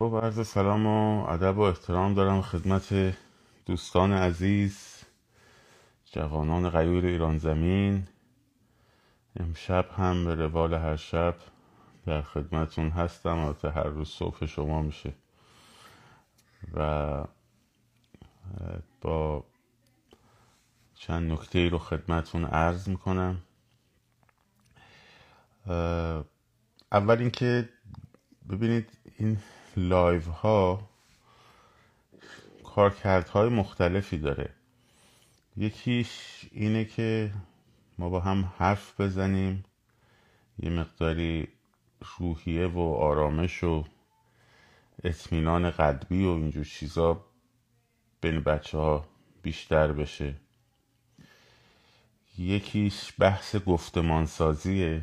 با عرض سلام و ادب و احترام دارم خدمت دوستان عزیز جوانان غیور ایران زمین. امشب هم به روال هر شب در خدمتون هستم. البته هر روز صبح شما میشه. و با چند نکته ای رو خدمتون عرض می‌کنم. اول اینکه ببینید این لایو ها کارکردهای مختلفی داره. یکیش اینه که ما با هم حرف بزنیم یه مقداری روحیه و آرامش و اطمینان قلبی و اینجور چیزا بین بچه ها بیشتر بشه. یکیش بحث گفتمان سازیه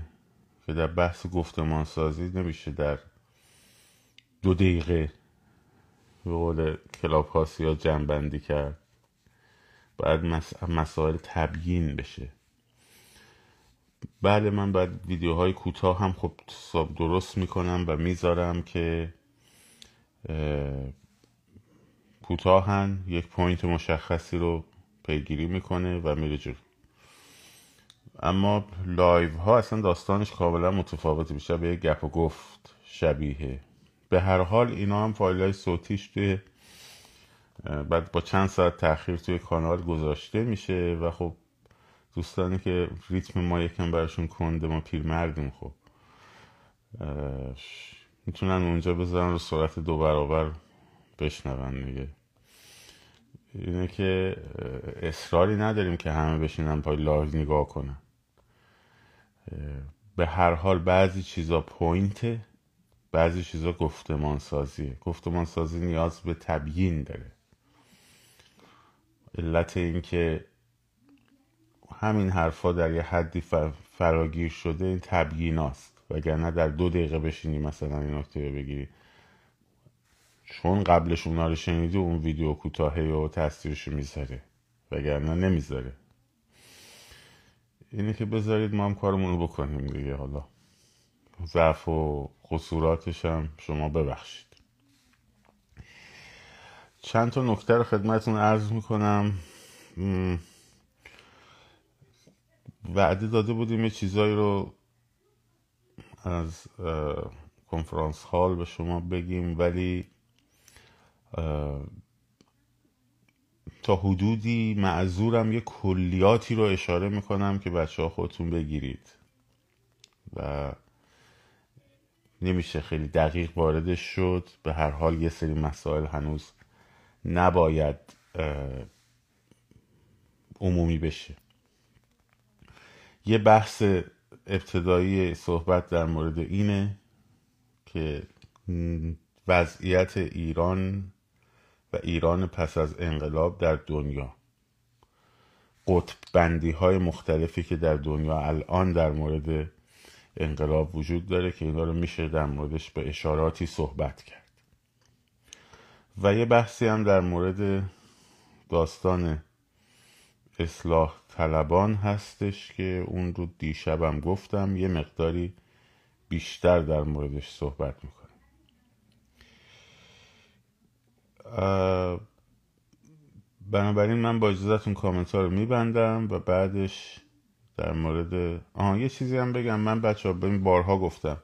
که در بحث گفتمان سازی نمیشه در دو دقیقه به قول club ها جمع‌بندی کرد. باید مسائل تبیین بشه. بله من بعد ویدیوهای کوتاه هم خب درست می‌کنم و می‌ذارم که کوتاهن یک point مشخصی رو پیگیری می‌کنه و میره جلو. اما live ها اصلا داستانش کاملا متفاوته بیشتر به یک گپ و گفت شبیه به هر حال اینا هم فایل های صوتیش توی بعد با چند ساعت تاخیر توی کانال گذاشته میشه و خب دوستانی که ریتم ما یکم براشون کنده ما پیرمردیم خب. می‌تونن اونجا بذارن رو سرعت دو برابر بشنون دیگه. اینه که اصراری نداریم که همه بشینن پای live نگاه کنن. به هر حال بعضی چیزا point ه. بعضی چیزا گفتمان سازیه گفتمان سازی نیاز به تبیین داره. علت این که همین حرفا در یه حدی فراگیر شده این تبیین است وگرنه در دو دقیقه بشینی مثلا این نکته رو بگیری. چون قبلش اونا رو شنیدی اون ویدیو کوتاهه و تصویرشو می‌ذاره. وگرنه نمی‌ذاره. اینه که بذارید ما هم کارمون رو بکنیم دیگه حالا. ضعف و قصوراتش هم شما ببخشید. چند تا نکته رو خدمتون عرض می‌کنم. وعده داده بودیم یه چیزایی رو از کنفرانس هال به شما بگیم ولی تا حدودی معذورم یه کلیاتی رو اشاره می‌کنم که بچه ها خودتون بگیرید. و نمیشه خیلی دقیق واردش شد. به هر حال یه سری مسائل هنوز نباید عمومی بشه. یه بحث ابتدایی صحبت در مورد اینه که وضعیت ایران و ایران پس از انقلاب در دنیا. قطب بندی های مختلفی که در دنیا الان در مورد انقلاب وجود داره که اینا رو میشه در موردش به اشاراتی صحبت کرد. و یه بحثی هم در مورد داستان اصلاح طلبان هستش که اون رو دیشبم گفتم یه مقداری بیشتر در موردش صحبت می‌کنم. بنابراین من با اجازتون کامنت رو میبندم و بعدش در مورد آها یه چیزی هم بگم. من بچه ها ببین بارها گفتم.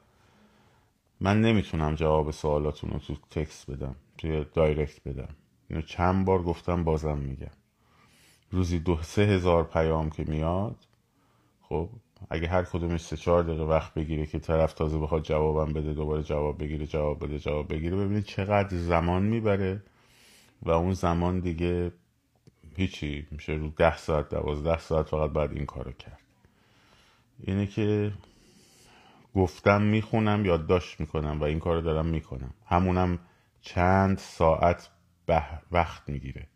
من نمی‌تونم جواب سوالاتون رو تو تکست بدم توی دایرکت بدم. اینو چند بار گفتم بازم میگم. روزی دو سه هزار پیام که میاد خب اگه هر کدومش سه چهار دقیقه وقت بگیره که طرف تازه بخواد جوابم بده دوباره جواب بگیره جواب بده جواب بگیره ببینید چقدر زمان می‌بره و اون زمان دیگه هیچی میشه رو ده ساعت دوازده ساعت فقط بعد این کارو کرد. اینه که گفتم می‌خونم یادداشت می‌کنم و این کار دارم می‌کنم. همونم چند ساعت وقت می‌گیره.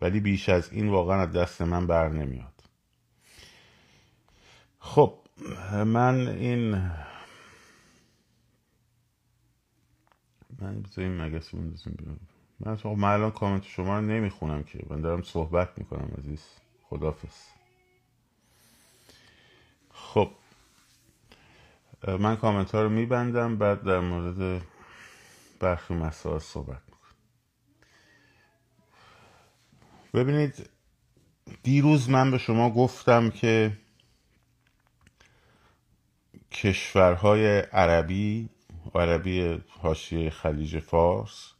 ولی بیش از این واقعا از دست من بر نمیاد. خب من این من بذاریم مگس بندازیم من خب من الان کامنت شما رو نمی‌خونم که. من دارم صحبت می‌کنم عزیز. خدافز خب من کامنت ها رو میبندم بعد در مورد برخی مسائل صحبت ببینید دیروز من به شما گفتم که کشورهای عربی عربی حاشیه خلیج فارس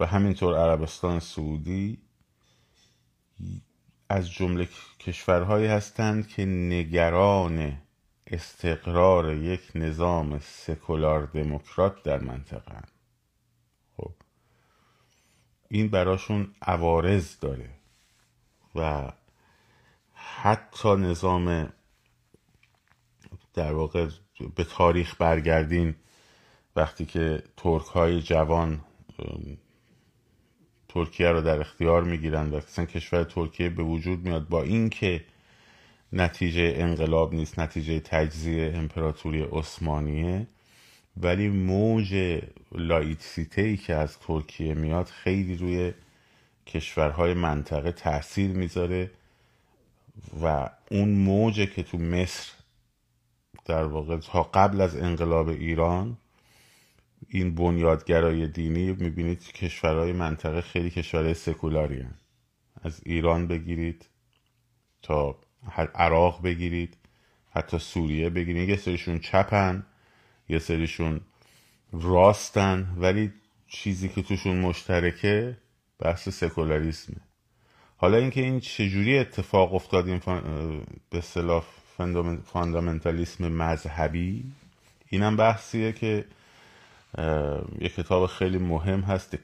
و همینطور عربستان سعودی از جمله کشورهایی هستند که نگران استقرار یک نظام سکولار دموکرات در منطقه خب این براشون عوارض داره و حتی نظام در واقع به تاریخ برگردین وقتی که ترک های جوان ترکیه رو در اختیار می‌گیرند و اصلا کشور ترکیه به وجود میاد با اینکه نتیجه انقلاب نیست نتیجه تجزیه امپراتوری عثمانیه ولی موج لایتسیته ای که از ترکیه میاد خیلی روی کشورهای منطقه تاثیر می‌ذاره و اون موجه که تو مصر در واقع تا قبل از انقلاب ایران این بنیادگرای دینی می‌بینید کشورهای منطقه خیلی کشورهای سکولاری هن. از ایران بگیرید تا عراق بگیرید حتی سوریه بگیرید یه سریشون چپن یه سریشون راستن ولی چیزی که توشون مشترکه بحث سکولاریسمه حالا اینکه این چجوری اتفاق افتاد این به اصطلاح فاندامنتالیسم مذهبی اینم بحثیه که یه کتاب خیلی مهم هست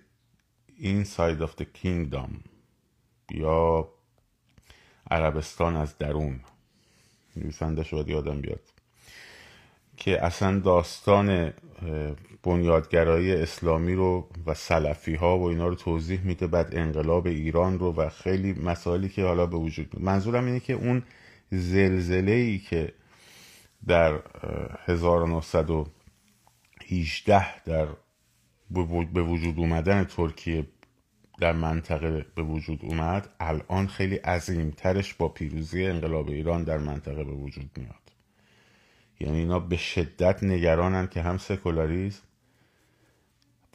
Inside of the Kingdom یا عربستان از درون. نویسنده شد یادم بیاد. که اصلا داستان بنیادگرایی اسلامی رو و سلفی ها و اینا رو توضیح میده بعد انقلاب ایران رو و خیلی مسائلی که حالا به وجود منظورم اینه که اون زلزله ای که در 1918 در به وجود اومدن ترکیه در منطقه به وجود اومد الان خیلی عظیمترش با پیروزی انقلاب ایران در منطقه به وجود میاد. یعنی اینا به شدت نگرانن که هم سکولاریزم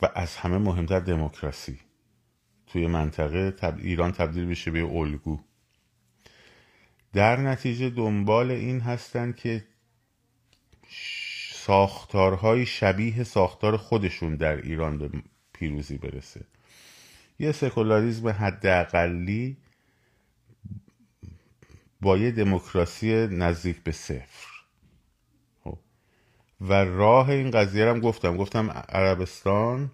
و از همه مهمتر دموکراسی. توی منطقه ایران تبدیل بشه به الگو. در نتیجه دنبال این هستن که ساختارهای شبیه ساختار خودشون در ایران به پیروزی برسه. یه سکولاریزم حداقلی با یه دموکراسی نزدیک به صفر. خب. و راه این قضیه هم گفتم. گفتم عربستان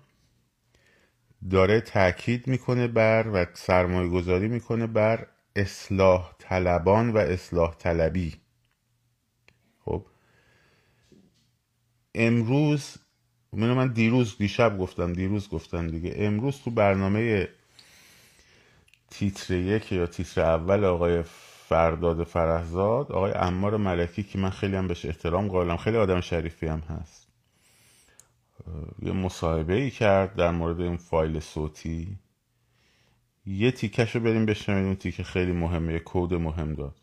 داره تاکید می‌کنه بر و سرمایه گذاری می‌کنه بر اصلاح طلبان و اصلاح طلبی. خب. امروز من من دیروز دیشب گفتم دیروز گفتم دیگه. امروز تو برنامه تیتر یک یا تیتر اول آقای فرداد فرهزاد آقای امار ملکی که من خیلی هم بهش احترام قائلم خیلی آدم شریفی هم هست. یه مصاحبه ای کرد در مورد این فایل صوتی. یه تیکش رو بریم بشنویم اون تیکه خیلی مهمه یه کود مهم داد.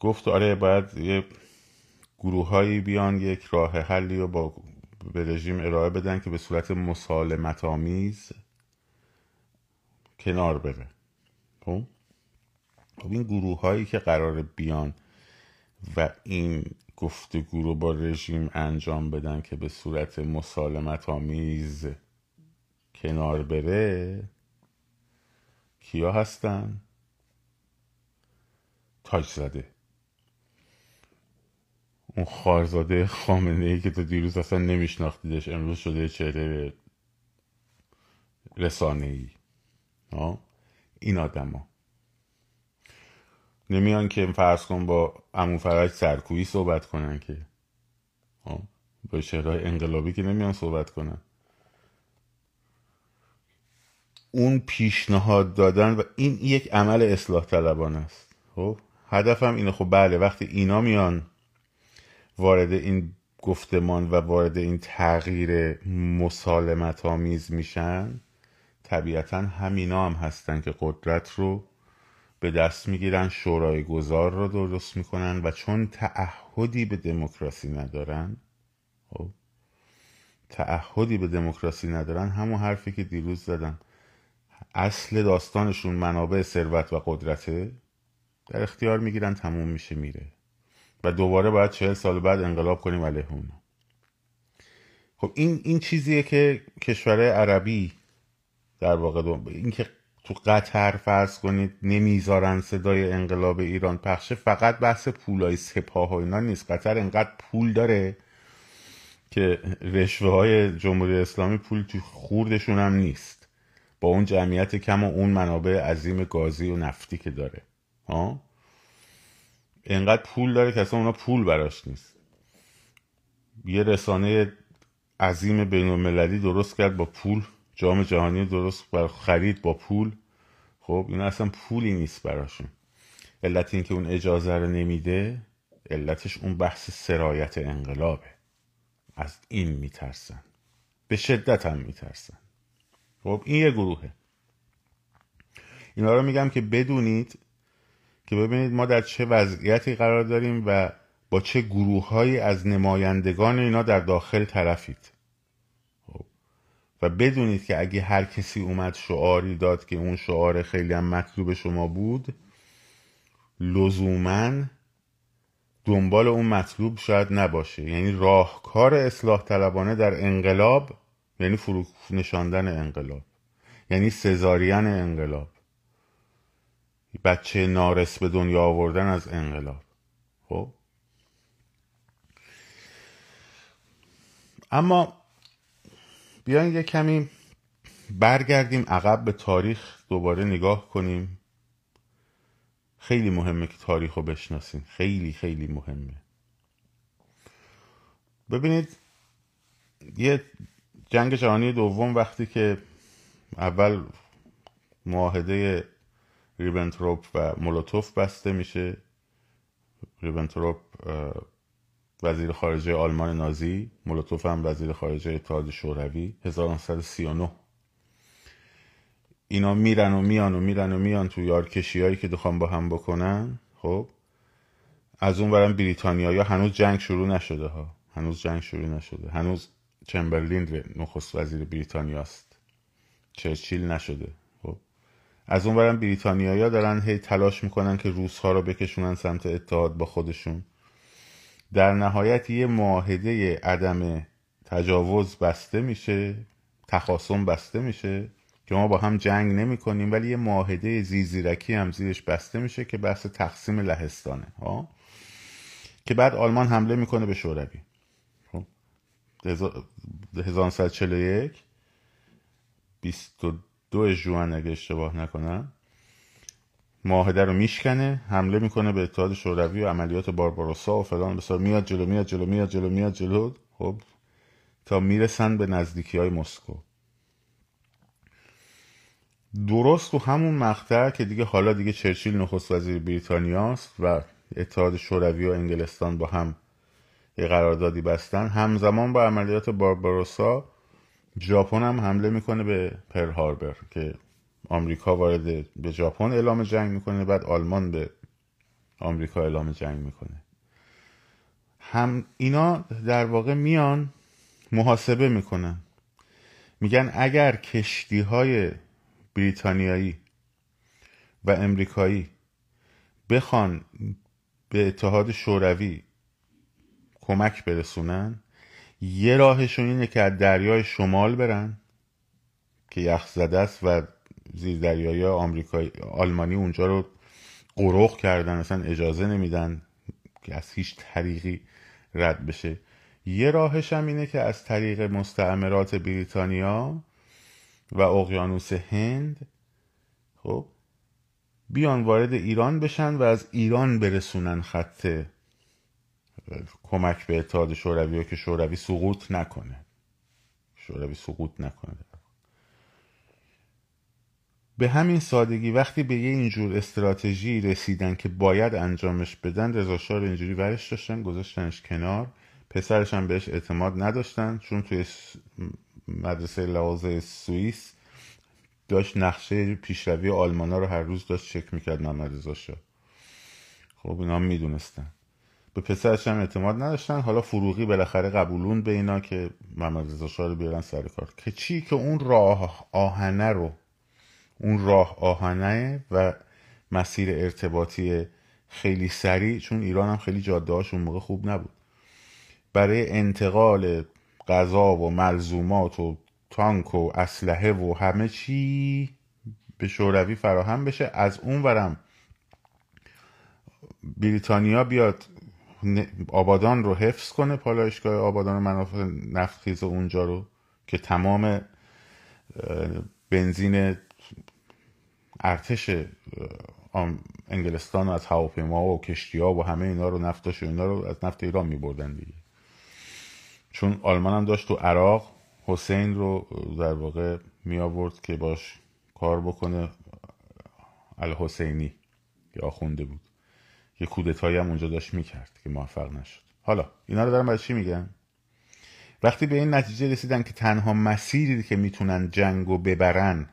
گفت آره باید یه گروه بیان یک راه حلی رو با به رژیم ارائه بدن که به صورت مسالمت آمیز کنار بره. خب؟ خب این گروه هایی که قرار بیان و این گفتگو رو با رژیم انجام بدن که به صورت مسالمت آمیز کنار بره کیا هستن؟ تاج زده اون خارزاده خامنه ای که تو دیروز اصلا نمیشناختیدش امروز شده چهره رسانه ای این آدما. نمیان که فرض کن با امون فرج سرکویی صحبت کنن که. با شهرهای انقلابی که نمیان صحبت کنن. اون پیشنهاد دادن و این یک عمل اصلاح طلبان است. خب؟ هدفم اینه. خب بله وقتی اینا میان وارد این گفتمان و وارد این تغییر مسالمت آمیز میشن طبیعتا همینا هم هستن که قدرت رو به دست می‌گیرن شورای گذار رو درست می‌کنن و چون تعهدی به دموکراسی ندارن خب تعهدی به دموکراسی ندارن همون حرفی که دیروز زدم. اصل داستانشون منابع ثروت و قدرته در اختیار می‌گیرن تموم میشه میره. و دوباره باید چهل سال بعد انقلاب کنیم علیه اونا. خب این این چیزیه که کشورهای عربی در واقع این که تو قطر فرض کنید نمی‌ذارن صدای انقلاب ایران پخشه فقط بحث پولای سپاه و اینا نیست. قطر انقدر پول داره که رشوه های جمهوری اسلامی پول تو خوردشون هم نیست. با اون جمعیت کم و اون منابع عظیم گازی و نفتی که داره. ها؟ انقدر پول داره که اصلا اونا پول براش نیست. یه رسانه عظیم بین المللی درست کرد با پول جام جهانی درست بر خرید با پول. خب این اصلا پولی نیست براشون. علت اینکه اون اجازه رو نمیده علتش اون بحث سرایت انقلابه. از این میترسن. به شدت هم میترسن. خب این یه گروهه. اینا رو میگم که بدونید که ببینید ما در چه وضعیتی قرار داریم و با چه گروههایی از نمایندگان اینا در داخل طرفید. خب. و بدونید که اگه هر کسی اومد شعاری داد که اون شعار خیلی هم مطلوب شما بود لزوما دنبال اون مطلوب شاید نباشه. یعنی راهکار اصلاح طلبانه در انقلاب یعنی فرو نشاندن انقلاب یعنی سزارین انقلاب. بچه نارس به دنیا آوردن از انقلاب. خب؟ اما بیاین یه کمی برگردیم عقب به تاریخ دوباره نگاه کنیم. خیلی مهمه که تاریخ رو بشناسیم. خیلی خیلی مهمه. ببینید یه جنگ جهانی دوم وقتی که اول معاهده ریبنتروپ و مولوتوف بسته میشه. ریبنتروپ وزیر خارجه آلمان نازی مولوتوف هم وزیر خارجه اتحاد شوروی 1939 اینا میرن و میان و میرن و میان تو یارکشی هایی که دخوان با هم بکنن. خب از اون برم بریتانیا هنوز جنگ شروع نشده ها. هنوز جنگ شروع نشده. هنوز چمبرلین نخست وزیر بریتانیاست چرچیل نشده. از اون برم بریتانیایا دارن هی تلاش می‌کنن که روس ها رو بکشونن سمت اتحاد با خودشون. در نهایت یه معاهده عدم تجاوز بسته میشه تخاصم بسته میشه که ما با هم جنگ نمی کنیم ولی یه معاهده زیزیرکی هم زیرش بسته میشه که بحث تقسیم لهستانه ها؟ که بعد آلمان حمله می‌کنه به شوروی. خب 1941 22 جوان اگه اشتباه نکنم معاهده رو میشکنه حمله می‌کنه به اتحاد شوروی و عملیات بارباروسا و فلان. بسار میاد جلو میاد جلو میاد جلو میاد جلو. خب تا می‌رسن به نزدیکی های مسکو. درست تو همون مقطع که دیگه حالا دیگه چرچیل نخست وزیر بریتانیاست و اتحاد شوروی و انگلستان با هم یه قراردادی بستن همزمان با عملیات بارباروسا ژاپن هم حمله می‌کنه به پر هاربر که آمریکا وارد به ژاپن اعلام جنگ می‌کنه بعد آلمان به آمریکا اعلام جنگ می‌کنه. هم اینا در واقع میان محاسبه می‌کنن. میگن اگر کشتی های بریتانیایی و امریکایی بخوان به اتحاد شوروی کمک برسونن یه راهشون اینه که از دریای شمال برن که یخ زده است و زیر دریایی آمریکایی آلمانی اونجا رو قروق کردن اصلا اجازه نمیدن که از هیچ طریقی رد بشه. یه راهش هم اینه که از طریق مستعمرات بریتانیا و اقیانوس هند خب بیان وارد ایران بشن و از ایران برسونن خط کمک به اتحاد شوروی که شوروی سقوط نکنه. شوروی سقوط نکنه. به همین سادگی وقتی به یه اینجور استراتژی رسیدن که باید انجامش بدن رضا اینجوری ورش داشتن گذاشتنش کنار. پسرش هم بهش اعتماد نداشتن چون توی مدرسه لوازه سوئیس داشت نقشه پیشروی آلمانا رو هر روز داشت چک می‌کرد محمد رضا خب اینا هم می‌دونستن. به پسرش هم اعتماد نداشتن. حالا فروغی بالاخره قبولون به اینا که محمد رضا شاه رو بیارن سر کار. که چی؟ که اون راه آهنه رو اون راه آهنه و مسیر ارتباطی خیلی سریع چون ایران هم خیلی جاده اون موقع خوب نبود. برای انتقال غذا و ملزومات و تانک و اسلحه و همه چی به شوروی فراهم بشه از اون ورم بریتانیا بیاد آبادان رو حفظ کنه پالایشگاه آبادان و منافع نفتخیز اونجا رو که تمام بنزین ارتش انگلستان از هواپیما و کشتی ها و همه اینا رو نفتاش و اینا رو از نفت ایران می بردن دیگه. چون آلمان هم داشت تو عراق حسین رو در واقع می آورد که باش کار بکنه الحسینی که آخونده بود. یه کودتایی هم اونجا داشت می‌کرد که موفق نشد. حالا اینا رو دارم برای چی میگم وقتی به این نتیجه رسیدن که تنها مسیری که می‌تونن جنگ و ببرن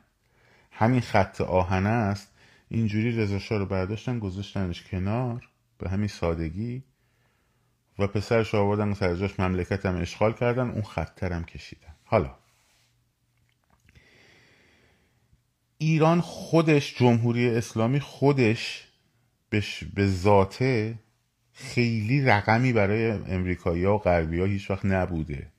همین خط آهنه است اینجوری رضا رو برداشتن گذاشتنش کنار به همین سادگی و پسرش آوردن سر جاش مملکت هم اشغال کردن اون خطر هم کشیدن. حالا ایران خودش جمهوری اسلامی خودش به ذاته خیلی رقمی برای امریکایی و غربی ها هیچ وقت نبوده.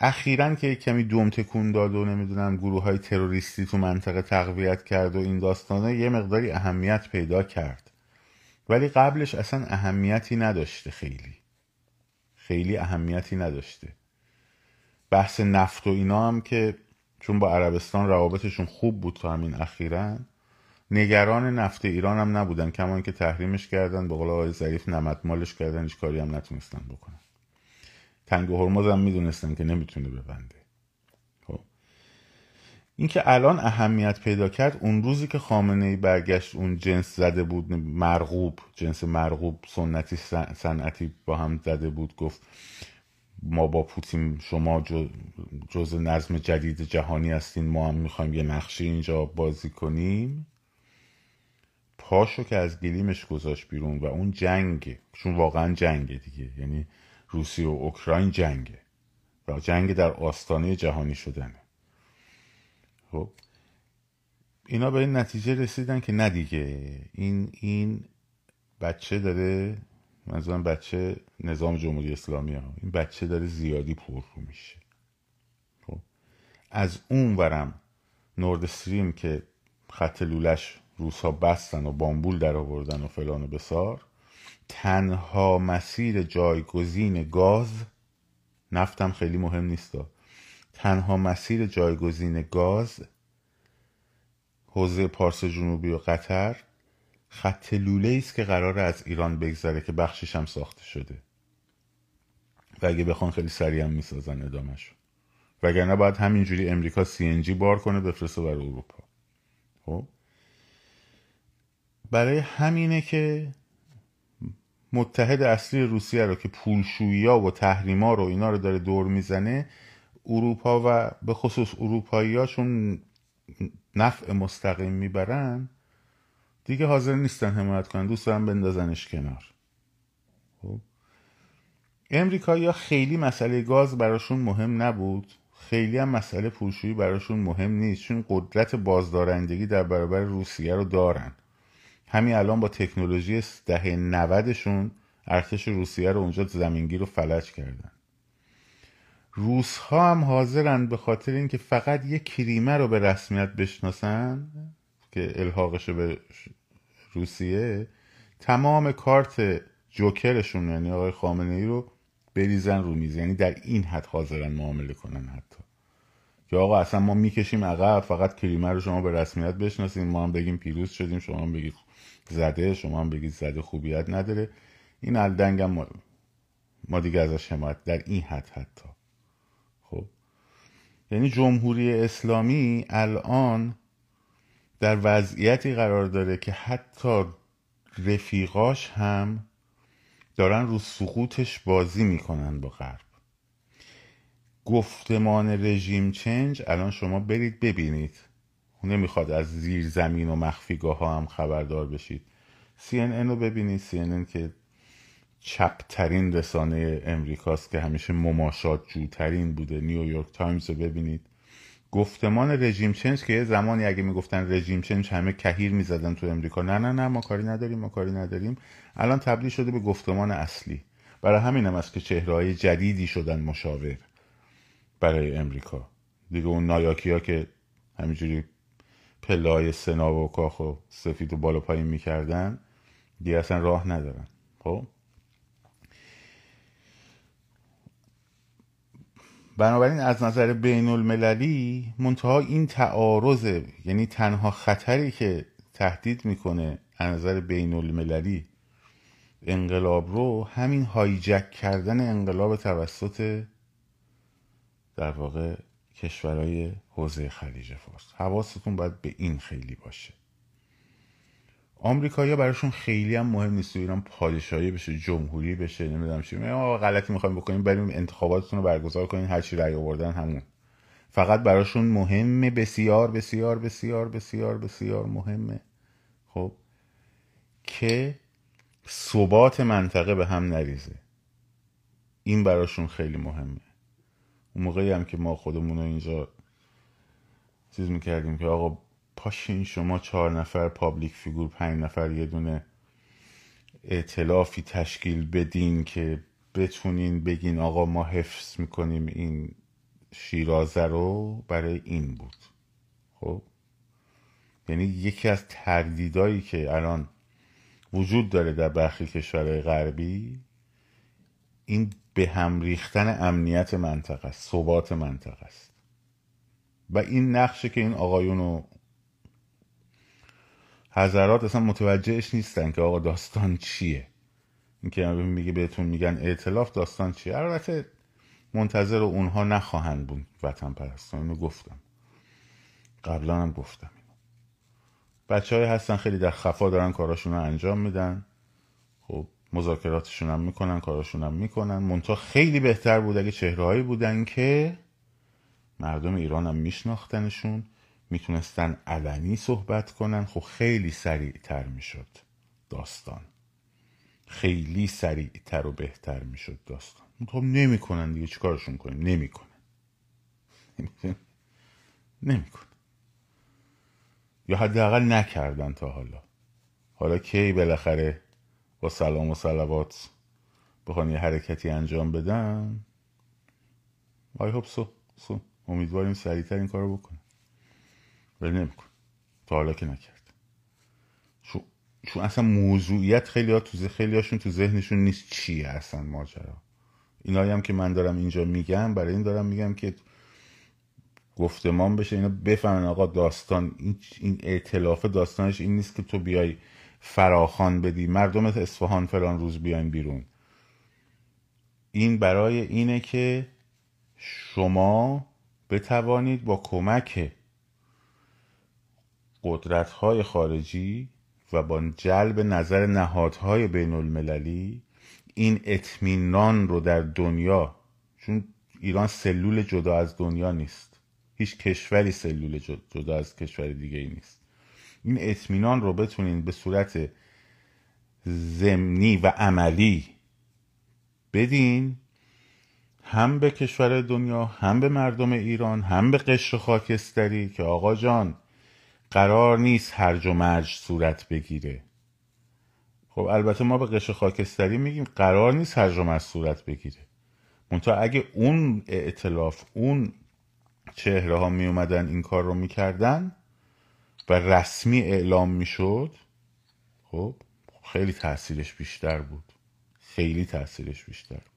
اخیرا که کمی دوم تکون داد و نمی‌دونم گروه های تروریستی تو منطقه تقویت کرد و این داستانه یه مقداری اهمیت پیدا کرد. ولی قبلش اصلا اهمیتی نداشته خیلی. خیلی اهمیتی نداشته. بحث نفت و اینا هم که چون با عربستان روابطشون خوب بود تا همین اخیرا نگران نفت ایران هم نبودن کمان که تحریمش کردن به قول آقای ظریف نمت مالش کردن هیچ کاری هم نتونستن بکنن. تنگ هرمز هم می‌دونستن که نمی‌تونه ببنده. خب. اینکه الان اهمیت پیدا کرد اون روزی که خامنه ای برگشت اون جنس زده بود مرغوب جنس مرغوب سنتی صنعتی با هم زده بود گفت ما با پوتین شما جز نظم جدید جهانی هستین ما هم می‌خوایم یه نقشه اینجا بازی کنیم. پاشو که از گلیمش گذاشت بیرون و اون جنگه. چون واقعا جنگه دیگه. یعنی روسیه و اوکراین جنگه. و جنگ در آستانه جهانی شدنه. خب. اینا به این نتیجه رسیدن که نه دیگه. این این بچه داره منظورم بچه نظام جمهوری اسلامی ها. این بچه داره زیادی پر رو میشه. خب. از اون ورم نورد استریم که خط لولش روس ها بستن و بامبول در آوردن و فلان و بسار. تنها مسیر جایگزین گاز نفتم خیلی مهم نیست تنها مسیر جایگزین گاز حوزه پارس جنوبی و قطر خط لوله است که قرار از ایران بگذره که بخشش هم ساخته شده. و اگه بخوان خیلی سریع هم می‌سازن ادامهشو. وگرنه باید همینجوری امریکا سی بار کنه بفرسته برای اروپا. خب؟ برای همینه که متحد اصلی روسیه رو که پولشویی ها و تحریما رو اینا رو داره دور می‌زنه اروپا و به خصوص اروپایی هاشون نفع مستقیم می‌برن دیگه حاضر نیستن حمایت کنن دوست دارن بندازنش کنار. خب. امریکایی ها خیلی مسئله گاز براشون مهم نبود خیلی هم مسئله پولشویی براشون مهم نیست چون قدرت بازدارندگی در برابر روسیه رو دارن. همین الان با تکنولوژی دهه 90 ارتش روسیه رو اونجا زمینگیر رو فلج کردن. روس ها هم حاضرن به خاطر اینکه فقط یه کریمه رو به رسمیت بشناسن که الحاقش به روسیه تمام کارت جوکرشون یعنی آقای خامنه ای رو بریزن رو میز. یعنی در این حد حاضرن معامله کنن حتی. که آقا اصلا ما می‌کشیم عقب فقط کریمه رو شما به رسمیت بشناسیم ما هم بگیم پیروز شدیم شما هم بگید زده شما هم بگید زده خوبیت نداره. این الدنگ ما, ما دیگه ازش حمایت در این حد حتی. خب؟ یعنی جمهوری اسلامی الان در وضعیتی قرار داره که حتی رفیقاش هم دارن رو سقوطش بازی می‌کنن با غرب. گفتمان رژیم چنج الان شما برید ببینید. نمی‌خواد از زیر زمین و مخفیگاه ها هم خبردار بشید. CNN رو ببینید. CNN که چپترین رسانه امریکاست که همیشه مماشات جوترین بوده. نیویورک تایمز رو ببینید. گفتمان رژیم چنج که یه زمانی اگه می‌گفتن رژیم چنج همه کهیر می‌زدن تو امریکا. نه نه نه ما کاری نداریم ما کاری نداریم. الان تبدیل شده به گفتمان اصلی. برای همین هم است که چهرهای جدیدی شدن مشاور برای امریکا. دیگه اون نایاکی ها که همینجوری پلای سنا و کاخ و سفید و بالا پایین می‌کردن دیگه اصلا راه ندارن. خب؟ بنابراین از نظر بین المللی منتها این تعارض یعنی تنها خطری که تهدید می‌کنه از نظر بین المللی انقلاب رو همین هایجک کردن انقلاب توسط در واقع کشورهای حوزه خلیج فارس. حواستون باید به این خیلی باشه. آمریکایی‌ها براشون خیلی هم مهم نیست ایران پادشاهی بشه جمهوری بشه نمی‌دونم چی. ما غلطی می‌خوایم بکنیم بریم انتخاباتتون رو برگزار کنین هر چی رأی آوردن همون. فقط براشون مهمه بسیار بسیار بسیار بسیار بسیار مهمه. خب که ثبات منطقه به هم نریزه. این براشون خیلی مهمه. اون موقعی هم که ما خودمون رو اینجا چیز می‌کردیم که آقا پاشین شما چهار نفر public figure پنج نفر یه دونه ائتلافی تشکیل بدین که بتونین بگین آقا ما حفظ می‌کنیم این شیرازه رو برای این بود. خب؟ یعنی یکی از تردیدایی که الان وجود داره در برخی کشورهای غربی این به هم ریختن امنیت منطقه است ثبات منطقه است. و این نقشه که این آقایون و حضرات اصلا متوجهش نیستن که آقا داستان چیه. اینکه میگه بهتون میگن اعتلاف داستان چیه؟ البته منتظر اونها نخواهند بود وطن پرستان اینو گفتم. قبلا هم گفتم اینو. بچه های هستن خیلی در خفا دارن کاراشون رو انجام میدن. خب مذاکراتشون هم می‌کنن کاراشون هم می‌کنن. منتها خیلی بهتر بود اگه چهرههایی بودن که مردم ایران هم میشناختنشون می‌تونستن علنی صحبت کنن. خب خیلی سریعتر می‌شد داستان. خیلی سریعتر و بهتر می‌شد داستان. خب نمی‌کنن دیگه چیکارشون کنیم؟ نمی‌کنن. نمی‌کنن. یا حداقل نکردن تا حالا. حالا کی بالاخره با سلام و سلوات بخوان یه حرکتی انجام بدن آی hope سو سو امیدواریم سریعتر این کارو بکنه. ولی نمیکن تا حالا که نکرد. چون, چون اصلا موضوعیت خیلی ها تو خیلی هاشون تو ذهنشون نیست چیه اصلا ماجرا. اینایی هم که من دارم اینجا میگم برای این دارم میگم که گفتمان بشه. اینا بفهمن آقا داستان این, این اعتلاف داستانش این نیست که تو بیای فراخان بدی. مردم اصفهان فلان روز بیاین بیرون. این برای اینه که شما بتوانید با کمک قدرت های خارجی و با جلب نظر نهادهای بین المللی این اطمینان رو در دنیا چون ایران سلول جدا از دنیا نیست. هیچ کشوری سلول جدا از کشور دیگه ای نیست. این اطمینان رو بتونین به صورت زمینی و عملی بدین هم به کشور دنیا هم به مردم ایران هم به قشر خاکستری که آقا جان قرار نیست هرج و مرج صورت بگیره. خب البته ما به قشر خاکستری میگیم قرار نیست هرج و مرج صورت بگیره. منتها اگه اون اعتلاف اون چهره ها می اومدن این کار رو می‌کردن و رسمی اعلام می‌شد خب خیلی تاثیرش بیشتر بود. خیلی تاثیرش بیشتر بود.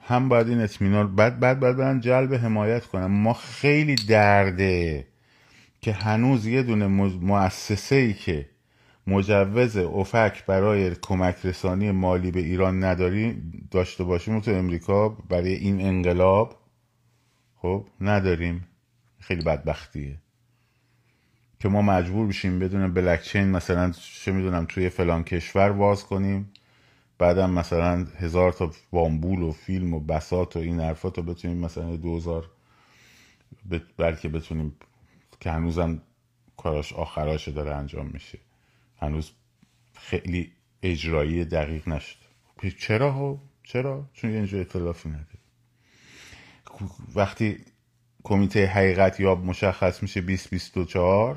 هم باید این اطمینان بعد بعد بعد برن جلب حمایت کنم ما خیلی درده که هنوز یه دونه مؤسسه ای که مجوز افک برای کمک رسانی مالی به ایران نداریم داشته باشیم تو امریکا برای این انقلاب خب نداریم. خیلی بدبختیه. که ما مجبور بشیم بدون بلکچین مثلا چه می‌دونم توی فلان کشور واز کنیم بعدم مثلا هزار تا بامبول و فیلم و بسات و این حرفات رو بتونیم مثلا دوزار بلکه بتونیم که هنوزم کاراش آخراش داره انجام میشه هنوز خیلی اجرایی دقیق نشد چرا ها؟ چرا؟ چون اینجا اطلافی نداره وقتی کمیته حقیقت یاب مشخص میشه 2024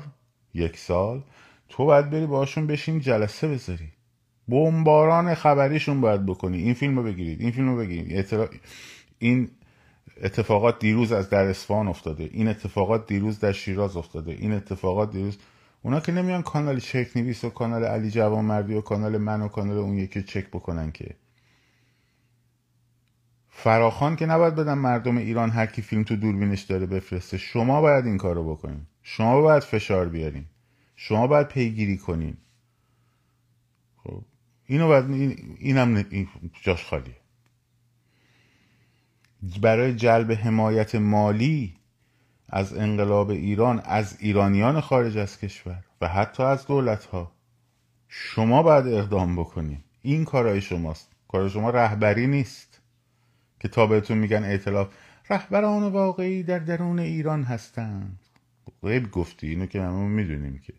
یک سال. تو باید بری باشون بشین جلسه بذاری. بمباران خبریشون باید بکنی. این فیلم رو بگیرید این فیلم رو بگیرید این اتفاقات دیروز از در اسفان افتاده. این اتفاقات دیروز در شیراز افتاده. این اتفاقات دیروز اونا که نمیان کانال چک نویس و کانال علی جوان مردی و کانال من و کانال اون یکی چک بکنن که فراخان که نباید بدن مردم ایران هر کی فیلم تو دوربینش داره بفرسته. شما باید این کارو بکنین. شما باید فشار بیارین. شما باید پیگیری کنین. خب اینو باید این اینم جاش خالیه. برای جلب حمایت مالی از انقلاب ایران از ایرانیان خارج از کشور و حتی از دولت ها شما باید اقدام بکنین. این کارای شماست. کار شما رهبری نیست. که تا بهتون میگن اعتلاف. رهبران واقعی در درون ایران هستند. غیب گفتی اینو که همون می‌دونیم که.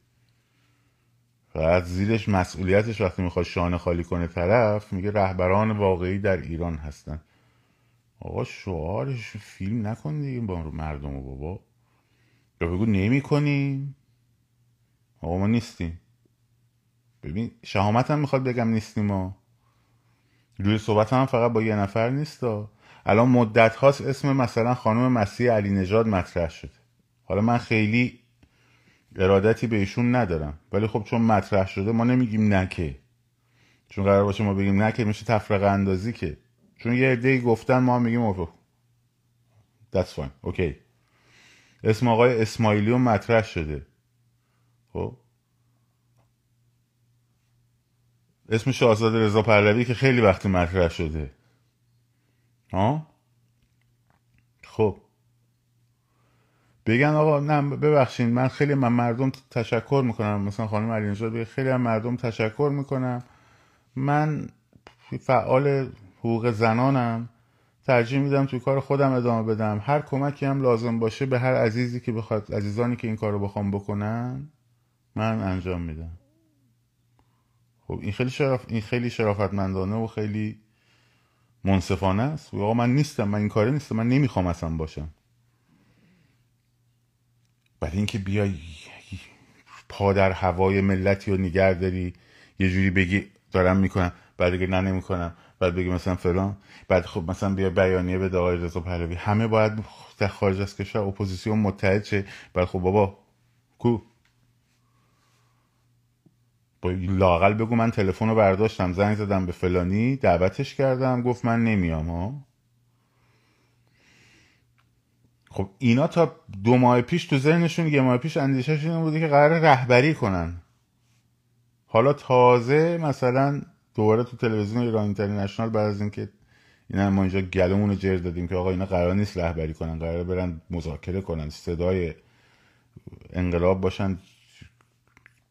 فقط زیرش مسئولیتش وقتی می‌خواد شانه خالی کنه طرف میگه رهبران واقعی در ایران هستن آقا شعارش فیلم نکن با مردم و بابا. یا بگو نمی کنیم آقا ما نیستیم. ببین شهامت هم می‌خواد بگم نیستیم ما. روی صحبت هم فقط با یه نفر نیست الان مدت هاست اسم مثلا خانم مسیح علی نژاد مطرح شده. حالا من خیلی ارادتی به ایشون ندارم. ولی خب چون مطرح شده ما نمیگیم نکه چون قرار باشه ما بگیم نکه میشه تفرقه اندازی که. چون یه عده‌ای گفتن ما میگیم اوه that's fine. اوکی اسم آقای اسماعیلیون مطرح شده. خب؟ اسم شاهزاده رضا پهلوی که خیلی وقت مطرح شده. ها؟ خب. بگن آقا نه ببخشید من خیلی من مردم تشکر می‌کنم. مثلا خانم علی نژاد خیلی هم مردم تشکر می‌کنم. من فعال حقوق زنانم. ترجیح میدم توی کار خودم ادامه بدم. هر کمکی هم لازم باشه به هر عزیزی که بخواد عزیزانی که این کارو بخوام بکنن من انجام میدم. خب این خیلی شرف این خیلی شرافتمندانه و خیلی منصفانه است. آقا من نیستم من این کاره نیستم من نمی‌خوام اصلا باشم. برای اینکه بیای پا در هوای ملتی رو نگر داری یه جوری بگی دارم می‌کنم بعد دیگه نه نمی‌کنم. بعد بگی مثلا فلان. بعد خب مثلا بیا بیانیه به آقای رضا پهلوی. همه باید در خارج از کشور اپوزیسیون متحد شه. بعد خب بابا کو؟ لاقل بگو من تلفن رو برداشتم زنگ زدم به فلانی دعوتش کردم گفت من نمیام ها؟ خب اینا تا دو ماه پیش تو ذهنشون یه ماه پیش اندیشهشون این بوده که قرار رهبری کنن. حالا تازه مثلا دوباره تو تلویزیون ایران اینترنشنال بعد از اینکه اینا ما اینجا گلومون رو جر دادیم که آقا اینا قرار نیست رهبری کنن قرار برن مذاکره کنن صدای انقلاب باشن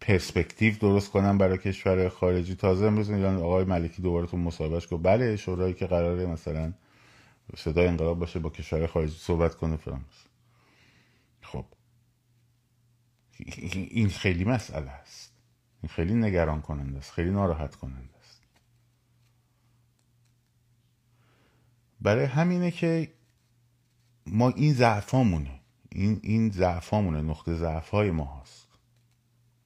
پرسپکتیو درست کنن برای کشور خارجی. تازه امروز ایران آقای ملکی دوباره تو مصاحبهش گفت بله شورایی که قراره مثلا صدای انقلاب باشه با کشور خارجی صحبت کنه فرانس خب. این خیلی مسئله است. این خیلی نگران کننده است. خیلی ناراحت کننده است. برای همینه که ما این ضعفامونه. این این ضعفامونه. نقطه ضعف های ما هست.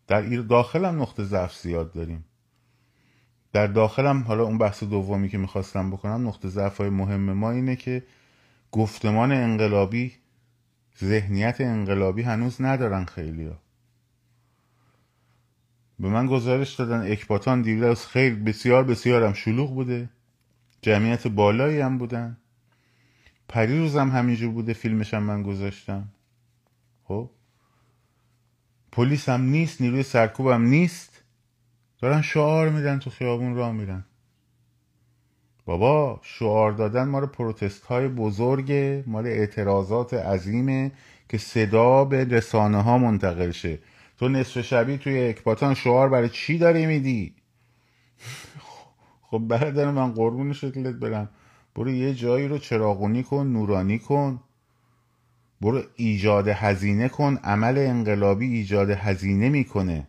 در داخل هم نقطه ضعف زیاد داریم. در داخلم حالا اون بحث دومی که می‌خواستم بکنم نقطه ضعف های مهم ما اینه که گفتمان انقلابی ذهنیت انقلابی هنوز ندارن خیلی ها. به من گزارش دادن اکباتان دیروز خیلی بسیار بسیار هم شلوغ بوده. جمعیت بالایی هم بودن. پریروز هم همینجور بوده فیلمش هم من گذاشتم. خب؟ پلیس هم نیست نیروی سرکوب هم نیست. دارن شعار میدن تو خیابون راه میرن. بابا شعار دادن مال پروتست های بزرگه مال اعتراضات عظیمه که صدا به رسانه ها منتقل شه. تو نصف شبی توی اکباتان شعار برای چی داری میدی؟ خب برادر من قربون شکلت برم. برو یه جایی رو چراغونی کن نورانی کن. برو ایجاد هزینه کن عمل انقلابی ایجاد هزینه می‌کنه.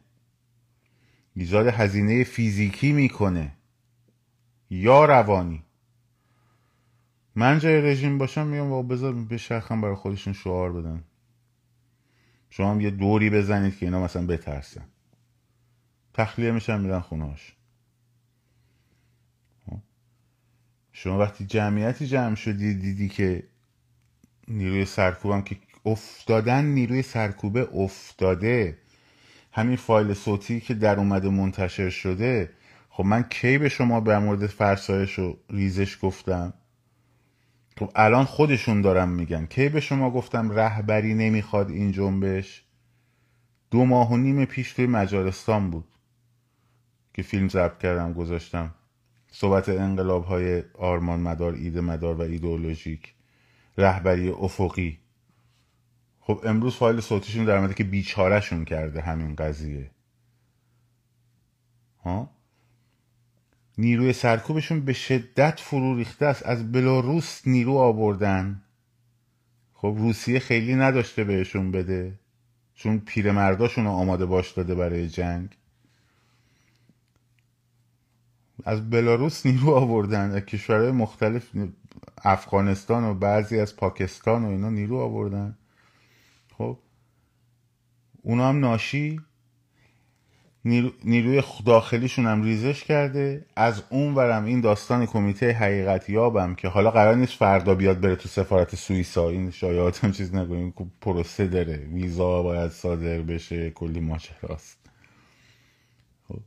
ایجاد هزینه فیزیکی می‌کنه. یا روانی. من جای رژیم باشم میگم با بذار بشرخم برای خودشون شعار بدن. شما هم یه دوری بزنید که اینا مثلا بترسن. تخلیه میشن میرن خونهاش شما وقتی جمعیتی جمع شدی دیدی که نیروی سرکوبم که افتادن نیروی سرکوبه افتاده. همین فایل صوتی که در اومده منتشر شده خب من کی به شما به مورد فرسایش و ریزش گفتم؟ خب الان خودشون دارم میگن. کی به شما گفتم رهبری نمی‌خواد این جنبش؟ دو ماه و نیم پیش توی مجارستان بود که فیلم ضبط کردم گذاشتم. صحبت انقلاب های آرمان مدار ایده مدار و ایدئولوژیک. رهبری افقی. خب امروز فایل صوتیشون در آمده که بیچارهشون کرده همین قضیه. ها؟ نیروی سرکوبشون به شدت فرو ریخته است. از بلاروس نیرو آوردن. خب روسیه خیلی نداشته بهشون بده. چون پیرمرداشون رو آماده باش داده برای جنگ. از بلاروس نیرو آوردن. از کشورهای مختلف افغانستان و بعضی از پاکستان و اینا نیرو آوردن. خب اونا هم ناشی. نیروی داخلیشون هم ریزش کرده. از اون ورم این داستان کمیته حقیقت یابم که حالا قرار نیست فردا بیاد بره تو سفارت سوئیسا. این شایعات هم چیز نگویم که پروسه داره. ویزا باید صادر بشه. کلی ماجراست. خب.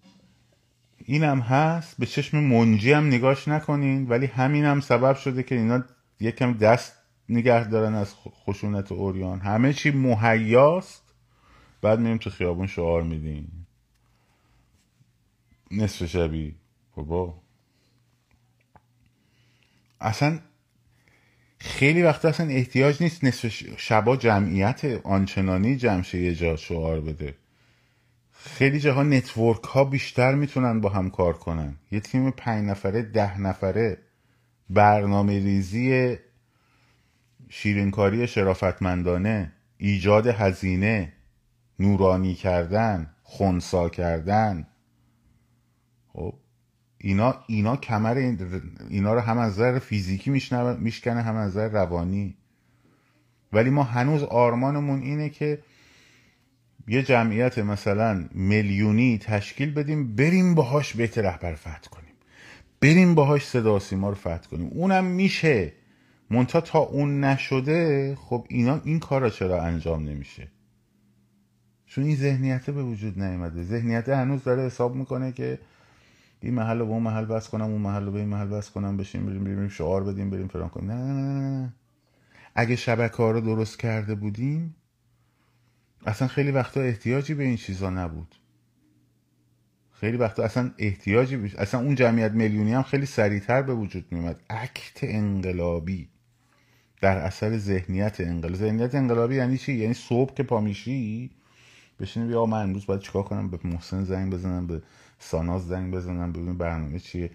این هم هست به چشم منجی هم نگاش نکنین ولی همین هم سبب شده که اینا یکم دست نگه دارن از خشونت اوریان. همه چی مهیاست بعد میریم تو خیابون شعار میدیم. نصف شبی. بابا. اصلا خیلی وقت اصلا احتیاج نیست نصف شبا جمعیت آنچنانی جمشه یه جا شعار بده. خیلی جاها نتورک ها بیشتر می‌تونن با هم کار کنن. یه تیم پنج نفره ده نفره برنامه ریزی شیرینکاری شرافتمندانه ایجاد هزینه نورانی کردن خونسا کردن. خب اینا اینا کمر اینا رو هم از نظر فیزیکی میشکنه هم از نظر روانی. ولی ما هنوز آرمانمون اینه که یه جمعیت مثلا میلیونی تشکیل بدیم بریم باهاش بیت رهبر فتح کنیم. بریم باهاش صدا سیما رو فتح کنیم. اونم میشه. مونتا تا اون نشده خب اینا این کارا چرا انجام نمیشه؟ چون این ذهنیت به وجود نیومده. ذهنیت هنوز داره حساب می‌کنه که این محل رو به اون محل بس کنم اون محل رو به این محل بس کنم بشیم بریم بریم شعار بدیم بریم فران کنیم. نه نه نه نه. اگه شبکه ها رو درست کرده بودیم اصلا خیلی وقتا احتیاجی به این چیزا نبود. خیلی وقتا اصلا احتیاجی بیش اصلا اون جمعیت میلیونی هم خیلی سریعتر به وجود میومد اکت انقلابی. در اثر ذهنیت انقلابی ذهنیت انقلابی یعنی چی؟ یعنی صبح که پامیشی بشینی بیا من امروز باید چیکار کنم؟ به محسن زنگ بزنم به ساناز زنگ بزنم ببینیم برنامه چیه.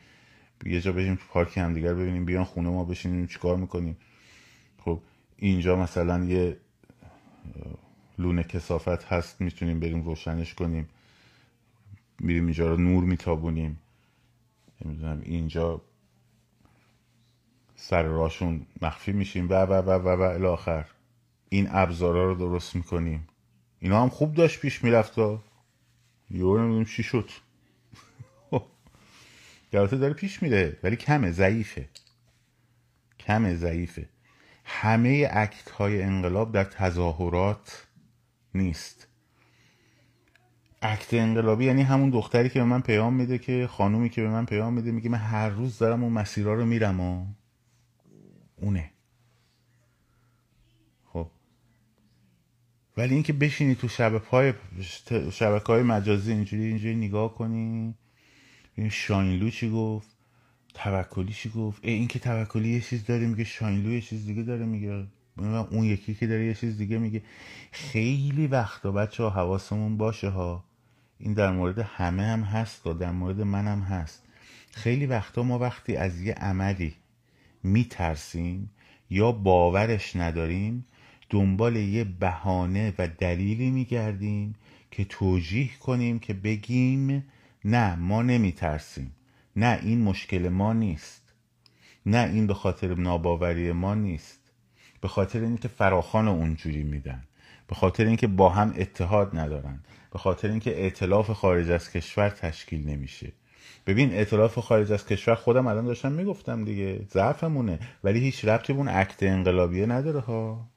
یه جا بریم تو پارک هم دیگر ببینیم بیان خونه ما بشینیم چیکار می‌کنیم. خب اینجا مثلا یه لونه کسافت هست می‌تونیم بریم روشنش کنیم. میریم اینجا رو نور میتابونیم. نمی‌دونم اینجا سر راشون مخفی میشیم. و و و و و الاخر این ابزارا رو درست می‌کنیم. اینا هم خوب داشت پیش می‌رفت یه نمی‌دونم چی شد. البته داره پیش میره ولی کمه ضعیفه. کمه ضعیفه. همه اکت های انقلاب در تظاهرات نیست. اکت انقلابی یعنی همون دختری که به من پیام میده که خانومی که به من پیام میده میگه من هر روز دارم اون مسیرها رو میرم و اونه. خب. ولی اینکه بشینی تو شبکه های شبکه های مجازی اینجوری اینجوری نگاه کنی این شاینلو چی گفت؟ توکلی چی گفت؟ ای این که توکلی یه چیز داره میگه شاینلو یه چیز دیگه داره میگه اون یکی که داره یه چیز دیگه میگه. خیلی وقتا بچه ها حواسمون باشه ها. این در مورد همه هم هست و در مورد من هم هست. خیلی وقتا ما وقتی از یه عملی میترسیم یا باورش نداریم دنبال یه بهانه و دلیلی میگردیم که توجیه کنیم که بگیم نه ما نمی ترسیم نه این مشکل ما نیست. نه این به خاطر ناباوری ما نیست. به خاطر اینکه فراخان اونجوری میدن به خاطر اینکه با هم اتحاد ندارن به خاطر اینکه ائتلاف خارج از کشور تشکیل نمیشه. ببین ائتلاف خارج از کشور خودم الان داشتم می‌گفتم دیگه ضعفمونه ولی هیچ ربطی به اون عکت انقلابیه نداره ها.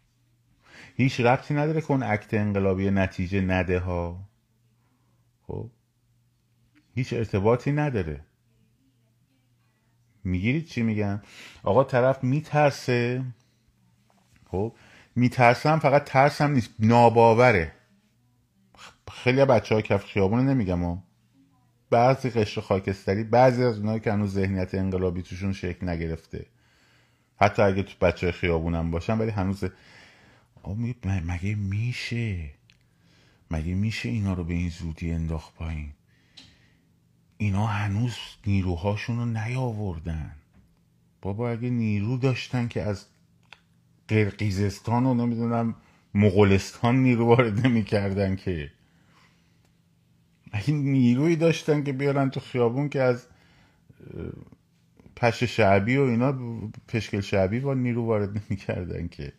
هیچ ربطی نداره که اون عکت انقلابی نتیجه نده ها. خب؟ هیچ ارتباطی نداره. می‌گیرید چی میگم؟ آقا طرف میترسه خب میترسم فقط ترسم نیست. ناباوره. خیلی بچه های کف خیابونه نمیگم ها بعضی قشر خاکستری بعضی از اونایی که هنوز ذهنیت انقلابی توشون شکل نگرفته. حتی اگه تو بچه خیابونم باشن ولی هنوز مگه میشه؟ مگه میشه اینا رو به این زودی انداخت پایین؟ اینا هنوز نیروهاشون رو نیاوردن. بابا اگه نیرو داشتن که از قرقیزستان و نمی‌دونم مغولستان نیرو وارد نمی‌کردن که. اگه نیروی داشتن که بیارن تو خیابون که از پش شعبی و اینا پشکل شعبی با نیرو وارد نمی‌کردن که.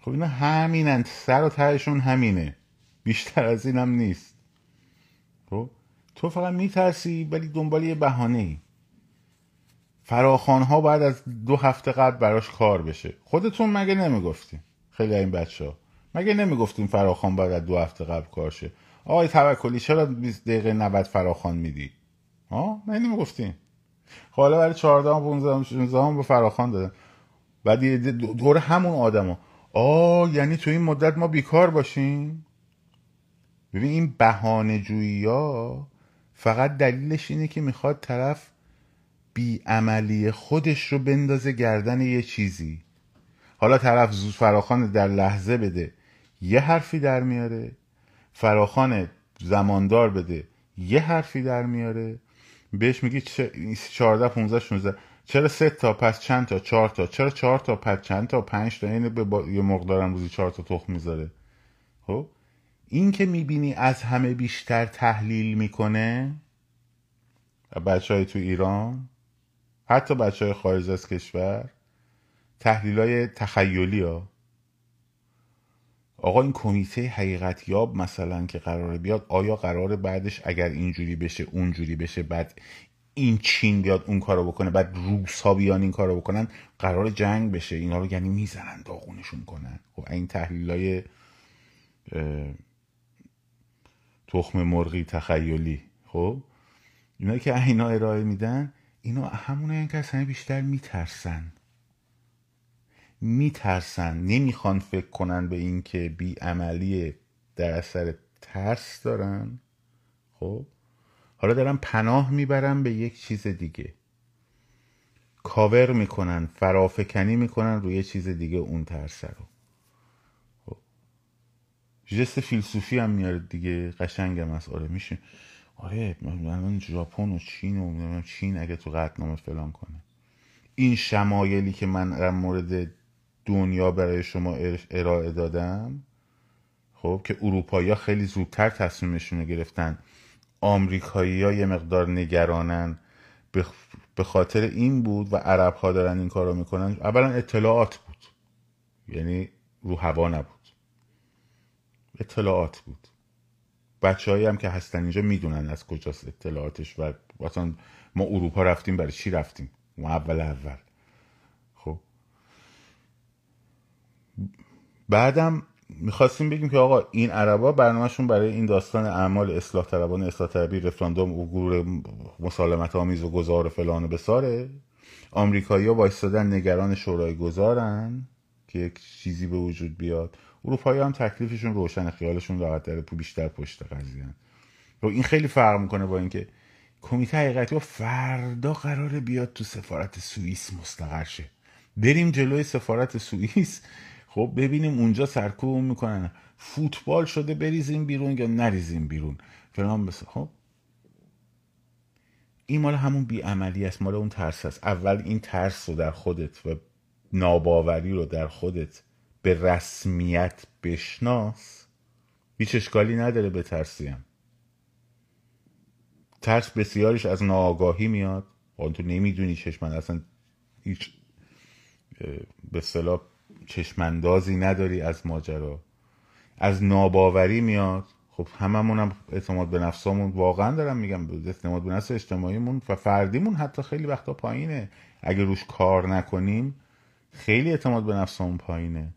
خب اینا همینن سر و تهشون همینه. بیشتر از اینم نیست. خب تو فقط میترسی ولی دنبال یه بهانه ای فراخان ها باید از دو هفته قبل براش کار بشه. خودتون مگه نمی‌گفتیم خیلی این بچه ها مگه نمی‌گفتیم فراخان باید از دو هفته قبل کار شه؟ آقای توکلی چرا 20 دقیقه 90 فراخان میدی؟ ها؟ من نمی‌گفتیم خب حالا برای 14 و 15 16 به فراخان دادن. بعد دور همون آدما آ یعنی تو این مدت ما بیکار باشیم؟ ببین این بهانه جویی ها فقط دلیلش اینه که می‌خواد طرف بیعملی خودش رو بندازه گردن یه چیزی. حالا طرف زود فراخان در لحظه بده یه حرفی در میاره. فراخان زماندار بده یه حرفی در میاره. بهش میگی 14 15 16 چرا سه تا پس چند تا؟ چهار تا. چرا چهار تا پس چند تا؟ پنج تا. اینه به با... یه مقدارم روزی چهار تا تخم می‌ذاره. خب؟ این که می‌بینی از همه بیشتر تحلیل می‌کنه؟ بچه های تو ایران؟ حتی بچه های خارج از کشور تحلیل های تخیلی ها. آقا این کمیته حقیقت یاب مثلا که قراره بیاد آیا قراره بعدش اگر اینجوری بشه اونجوری بشه بعد این چین بیاد اون کارو بکنه بعد روس ها بیان این کارو بکنن قرار جنگ بشه. اینا رو یعنی می‌زنن داغونشون کنن. خب این تحلیل های تخم مرغی تخیلی. خب اینا که اینا ارائه میدن اینا همون که از بیشتر میترسن. میترسن. نمی‌خوان فکر کنن به این که بی عملی در اثر ترس دارن. خب؟ حالا دارن پناه می‌برن به یک چیز دیگه. کاور می‌کنن فرافکنی می‌کنن روی چیز دیگه اون ترس رو. خب؟ جست فیلسوفی هم میاره دیگه. قشنگم از آره میشه. آره من ژاپن و چین و چین اگه تو قطنامه فلان کنه. این شمایلی که من در مورد دنیا برای شما ارائه دادم خب که اروپایی ها خیلی زودتر تصمیمشون رو گرفتن. آمریکایی ها یه مقدار نگرانن. به خاطر این بود و عرب ها دارن این کار رو می‌کنن. اولا اطلاعات بود. یعنی رو هوا نبود. اطلاعات بود. بچه هم که هستن اینجا می‌دونن از کجاست اطلاعاتش و مثلا ما اروپا رفتیم برای چی رفتیم؟ ما اول اول. خب. بعدم می‌خواستیم بگیم که آقا این عربا برنامهشون برای این داستان اعمال اصلاح طلبان اصلاح طلبی رفراندوم عبور مسالمت آمیز و گذار و فلان و بساره. آمریکایی ها وایستادن نگران شورای گذارن که یک چیزی به وجود بیاد. اروپایی هم تکلیفشون روشن خیالشون راحت داره بیشتر پشت قضیه. رو این خیلی فرق می‌کنه با اینکه کمیته حقیقتی و فردا قراره بیاد تو سفارت سوئیس مستقر شه. بریم جلوی سفارت سوئیس. خب ببینیم اونجا سرکوب می‌کنن. فوتبال شده بریزیم بیرون یا نریزیم بیرون. فلان بس خب. این مال همون بیعملی است مال اون ترس است. اول این ترس رو در خودت و ناباوری رو در خودت به رسمیت بشناس هیچ اشکالی نداره به ترسیم ترس بسیارش از ناآگاهی میاد. آن تو نمی‌دونی چشم اصلا هیچ به صلاح چشماندازی نداری از ماجرا. از ناباوری میاد. خب هممون هم اعتماد به نفسمون واقعا دارم میگم اعتماد به نفس اجتماعیمون و فردیمون حتی خیلی وقتا پایینه. اگه روش کار نکنیم خیلی اعتماد به نفسمون پایینه.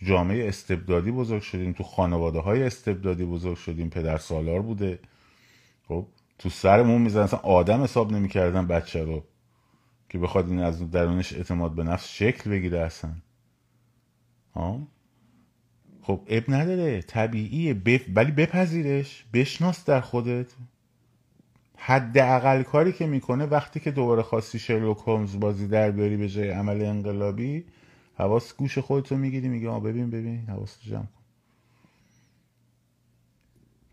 تو جامعه استبدادی بزرگ شدیم تو خانواده های استبدادی بزرگ شدیم پدر سالار بوده. خب تو سرمون میزن اصلا آدم حساب نمی‌کردن بچه رو که بخواد این از درونش اعتماد به نفس شکل بگیره اصلا. ها؟ خب اب نداره طبیعیه بف... ولی بپذیرش بشناس در خودت. حد اقل کاری که می‌کنه وقتی که دوباره خواستی شرلوک هولمز بازی در بیاری به جای عمل انقلابی حواس گوش خودتو می‌گیری میگه آ ببین ببین حواس جمع کن.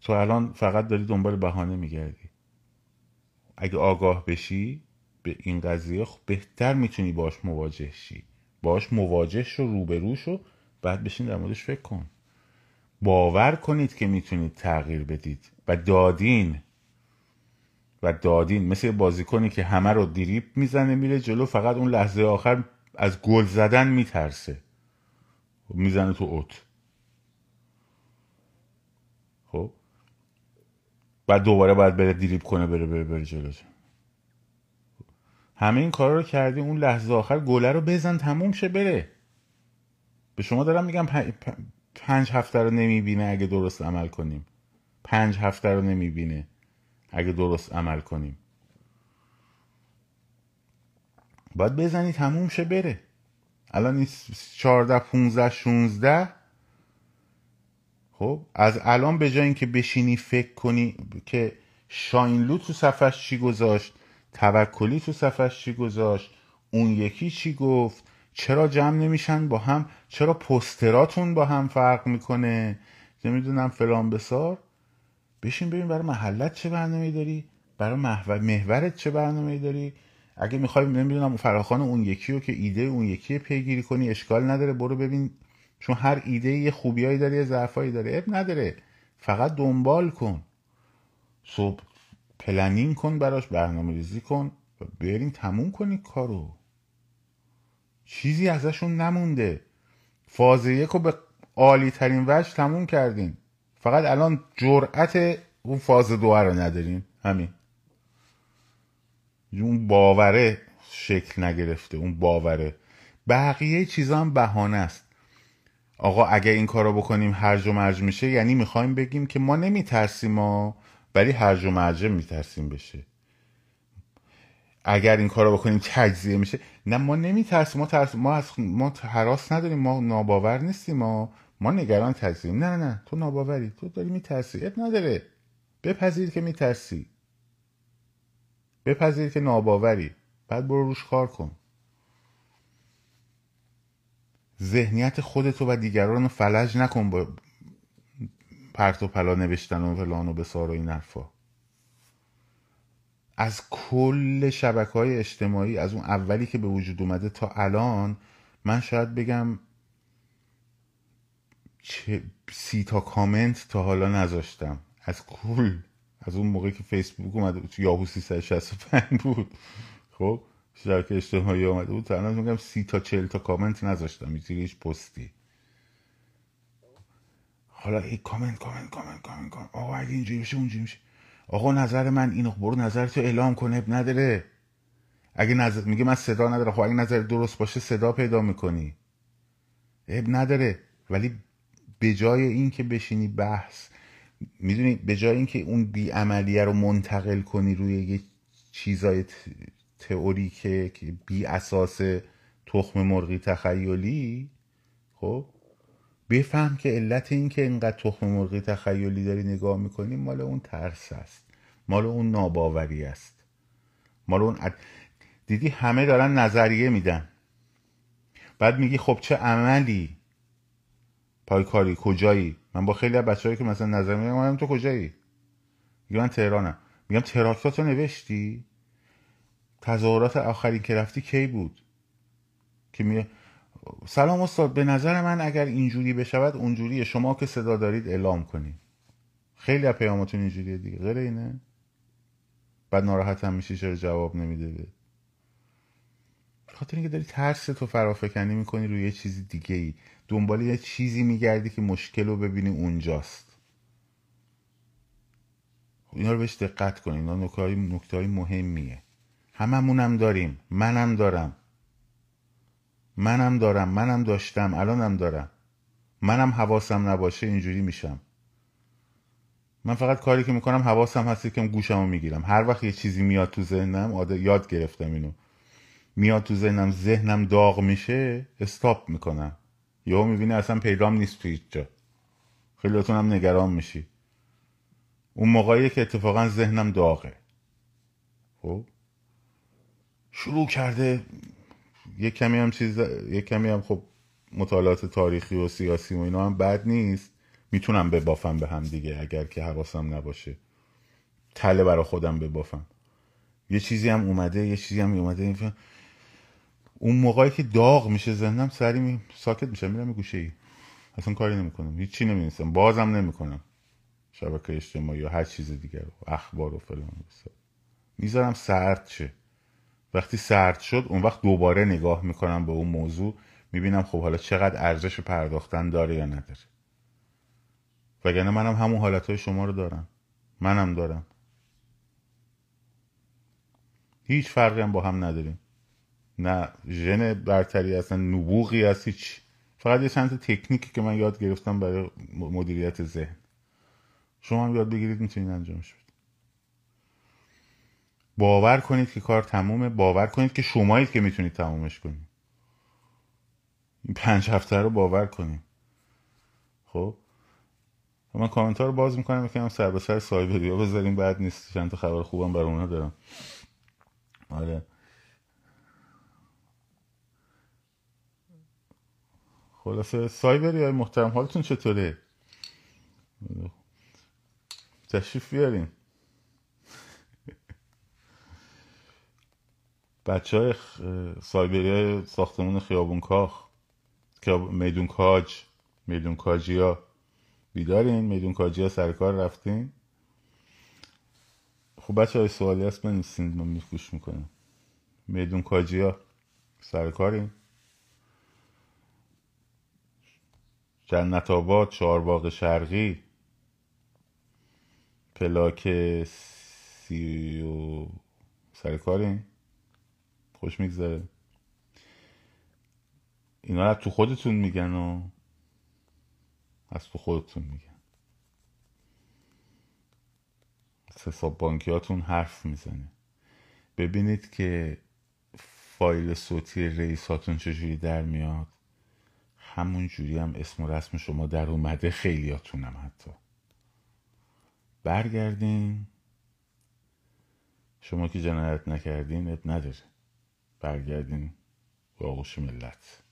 تو الان فقط داری دنبال بهانه میگردی. اگه آگاه بشی به این قضیه خب بهتر می‌تونی باش مواجه شی. باش مواجه شو روبرو شو بعد بشین در موردش فکر کن. باور کنید که می‌تونید تغییر بدید و دادین. و دادین. مثل بازیکنی که همه رو دیریب می‌زنه میره جلو فقط اون لحظه آخر از گل زدن میترسه. می‌زنه تو اوت. خب؟ بعد دوباره باید بره دیریب کنه بره بره بره جلو. همه این کارا رو کردی اون لحظه آخر گله رو بزن تموم شه بره. به شما دارم میگم پنج هفته رو نمی‌بینه اگه درست عمل کنیم. پنج هفته رو نمی‌بینه اگه درست عمل کنیم. باید بزنی تموم شه بره. الان این چارده پونزده شونزده. خب از الان به جای اینکه بشینی فکر کنی که شاینلو تو صفحش چی گذاشت توکلی تو صفحش چی گذاشت اون یکی چی گفت چرا جمع نمیشن با هم چرا پستراتون با هم فرق می‌کنه؟ نمی‌دونم فلان بسار. بشین ببین برای محلت چه برنامه داری؟ برای محور محورت چه برنامه داری؟ اگه می‌خوای نمی‌دونم فراخوان اون یکی رو که ایده اون یکی پیگیری کنی اشکال نداره برو ببین. چون هر ایده یه خوبیایی داره یه ضعفایی داره. عیب نداره. فقط دنبال کن. صبح planning کن براش برنامه ریزی کن. و بریم تموم کنی کارو. چیزی ازشون نمونده. فاز یک رو به عالی ترین وجه تموم کردیم فقط الان جرأت اون فاز دو رو نداریم. همین. اون باوره شکل نگرفته اون باوره. بقیه چیزا هم بهانه است. آقا اگه این کارو بکنیم هرج و مرج میشه یعنی می‌خوایم بگیم که ما نمیترسیم ما ولی هرج و مرجه میترسیم بشه. اگر این کارو بکنیم تجزیه میشه. نه ما نمیترسیم ما ترس ما از ما حراس نداریم ما ناباور نیستیم ما ما نگران تجزیه نه نه تو ناباوری تو داری میترسی اب نداره. بپذیر که میترسی. بپذیر که ناباوری. بعد برو روش کار کن. ذهنیت خودتو و دیگران رو فلج نکن با پرت و پلا نوشتن و فلان و بسار و این حرفا. از کل شبکه های اجتماعی از اون اولی که به وجود اومده تا الان من شاید بگم چه سی تا کامنت تا حالا نذاشتم. از کل. از اون موقعی که فیسبوک اومده بود یاهو 365 بود. خب شبکه اجتماعی اومده بود الان میگم سی تا چل تا کامنت نذاشتم هیچ پستی. حالا ای کامنت کامنت کامنت کامنت کامنت. آقا اگه اینجوری بشه اونجوری میشه. آقا نظر من اینو برو نظرتو اعلام کنه نداره. اگه نظر میگه من صدا نداره خب اگه نظر درست باشه صدا پیدا می‌کنی. اب نداره. ولی به جای این که بشینی بحث می‌دونی به جای اینکه اون بیعملیه رو منتقل کنی روی یه چیزای تئوری که بی اساس تخم مرغی تخیلی خب؟ بفهم که علت این که اینقدر تخم مرغی تخیلی داری نگاه می‌کنی مال اون ترس است. مال اون ناباوری است. مال اون دیدی همه دارن نظریه میدن. بعد میگی خب چه عملی؟ پای کاری کجایی؟ من با خیلی از بچه‌هایی که مثلا نظر میدن تو کجایی؟ میگم من تهرانم. میگم تراکتاتو نوشتی؟ تظاهرات آخرین که رفتی کی بود؟ که می سلام استاد به نظر من اگر اینجوری بشود اونجوری شما که صدا دارید اعلام کنید. خیلی از پیاماتون اینجوریه دیگه. غیر اینه؟ بعد ناراحت هم میشی چرا جواب نمیده به خاطر اینکه داری ترس تو فرافکنی می‌کنی روی یه چیزی دیگه ای دنبال یه چیزی میگردی که مشکل رو ببینی اونجاست. اینا رو بهش دقت کنید اینا نکته های مهمیه. هممونم داریم. منم دارم. منم دارم. منم داشتم. الانم دارم. منم حواسم نباشه اینجوری میشم. من فقط کاری که می‌کنم حواسم هستی که گوشمو می‌گیرم. هر وقت یه چیزی میاد تو ذهنم یاد گرفتم اینو. میاد تو ذهنم ذهنم داغ میشه استاپ می‌کنم. یهو می‌بینی اصلا پیدام نیست تو هیچ جا. خیلیاتون هم نگران میشی. اون موقعی که اتفاقا ذهنم داغه. خب؟ شروع کرده یک کمی هم چیز یک کمی هم خب مطالعات تاریخی و سیاسی و اینا هم بد نیست. می‌تونم ببافم به هم دیگه اگر که حواسم نباشه. تله برا خودم ببافم. یه چیزی هم اومده یه چیزی هم اومده اون موقعی که داغ میشه ذهنم سری می... ساکت میشه میرم گوشه ای. اصلا کاری نمی‌کنم. هیچی نمی‌دونستم بازم نمی‌کنم. شبکه اجتماعی یا هر چیز دیگر اخبار و فلان می‌ذارم سرد شه. وقتی سرد شد اون وقت دوباره نگاه می‌کنم به اون موضوع می‌بینم خب حالا چقدر ارزش پرداختن داره یا نداره. وگرنه منم همون حالت شما رو دارم. منم دارم. هیچ فرقی هم با هم نداریم. نه ژن برتری اصلا نبوغی هست هیچ. فقط یه چند تکنیکی که من یاد گرفتم برای مدیریت ذهن. شما هم یاد بگیرید می‌تونید انجامش بدید باور کنید که کار تمومه باور کنید که شمایید که می‌تونید تمومش کنید. این پنج هفته رو باور کنید. خب؟ من کامنت رو باز می‌کنم می‌کنم سر به سر سایبری بذاریم بعد نیست. چند تا خبر خوبم برای اونا دارم. آره. خلاصه سایبری های محترم حالتون چطوره؟ تشریف بیارین. بچه های سایبری های ساختمون خیابون کاخ میدون کاج میدون کاجی ها بیدارین؟ میدون کاجی ها سرکار رفتین؟ خب بچه های سوالی هست من نیستین من میگوش می‌کنم. میدون کاجی ها سرکارین جنت آباد چهارباغ شرقی. پلاک سی و سرکارین خوش میگذره. اینا تو خودتون میگن و از تو خودتون میگن. حساب بانکیاتون حرف می‌زنه. ببینید که فایل صوتی رئیساتون چجوری در میاد. همون جوری هم اسم و رسم شما در اومده خیلیاتونم حتی. برگردین. شما که جنایت نکردین اب نداره. برگردین به آغوش ملت.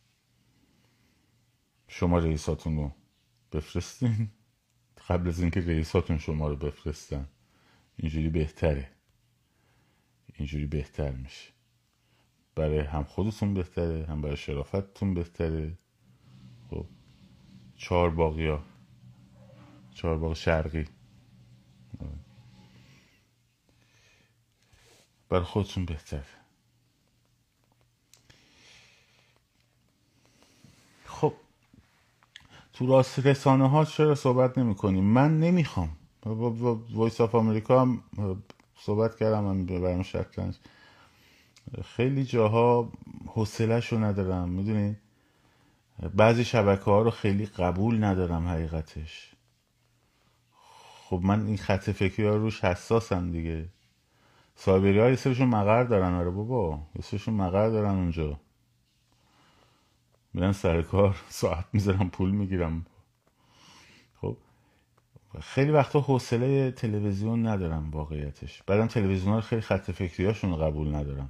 شما رئیساتون رو بفرستین. قبل از اینکه رئیساتون شما رو بفرستن. اینجوری بهتره. اینجوری بهتر میشه. برای هم خودتون بهتره هم برای شرافتتون بهتره. چهار باقی ها. چهار باقی شرقی. برای خودتون بهتره خب تو راست رسانه ها چرا صحبت نمی کنیم؟ من نمی‌خوام وایس آف امریکا هم صحبت کردم من برام شکلنج خیلی جاها رو ندارم می‌دونی؟ بعضی شبکه ها رو خیلی قبول ندارم حقیقتش. خب من این خط فکری ها روش حساسم دیگه. سایبری ها یه مقر دارن آره بابا. یه مقر دارن اونجا. میرن سر کار ساعت می‌ذارم پول می‌گیرم. خب خیلی وقتا حوصله تلویزیون ندارم واقعیتش. بعدم تلویزیون ها خیلی خط فکری هاشون قبول ندارم.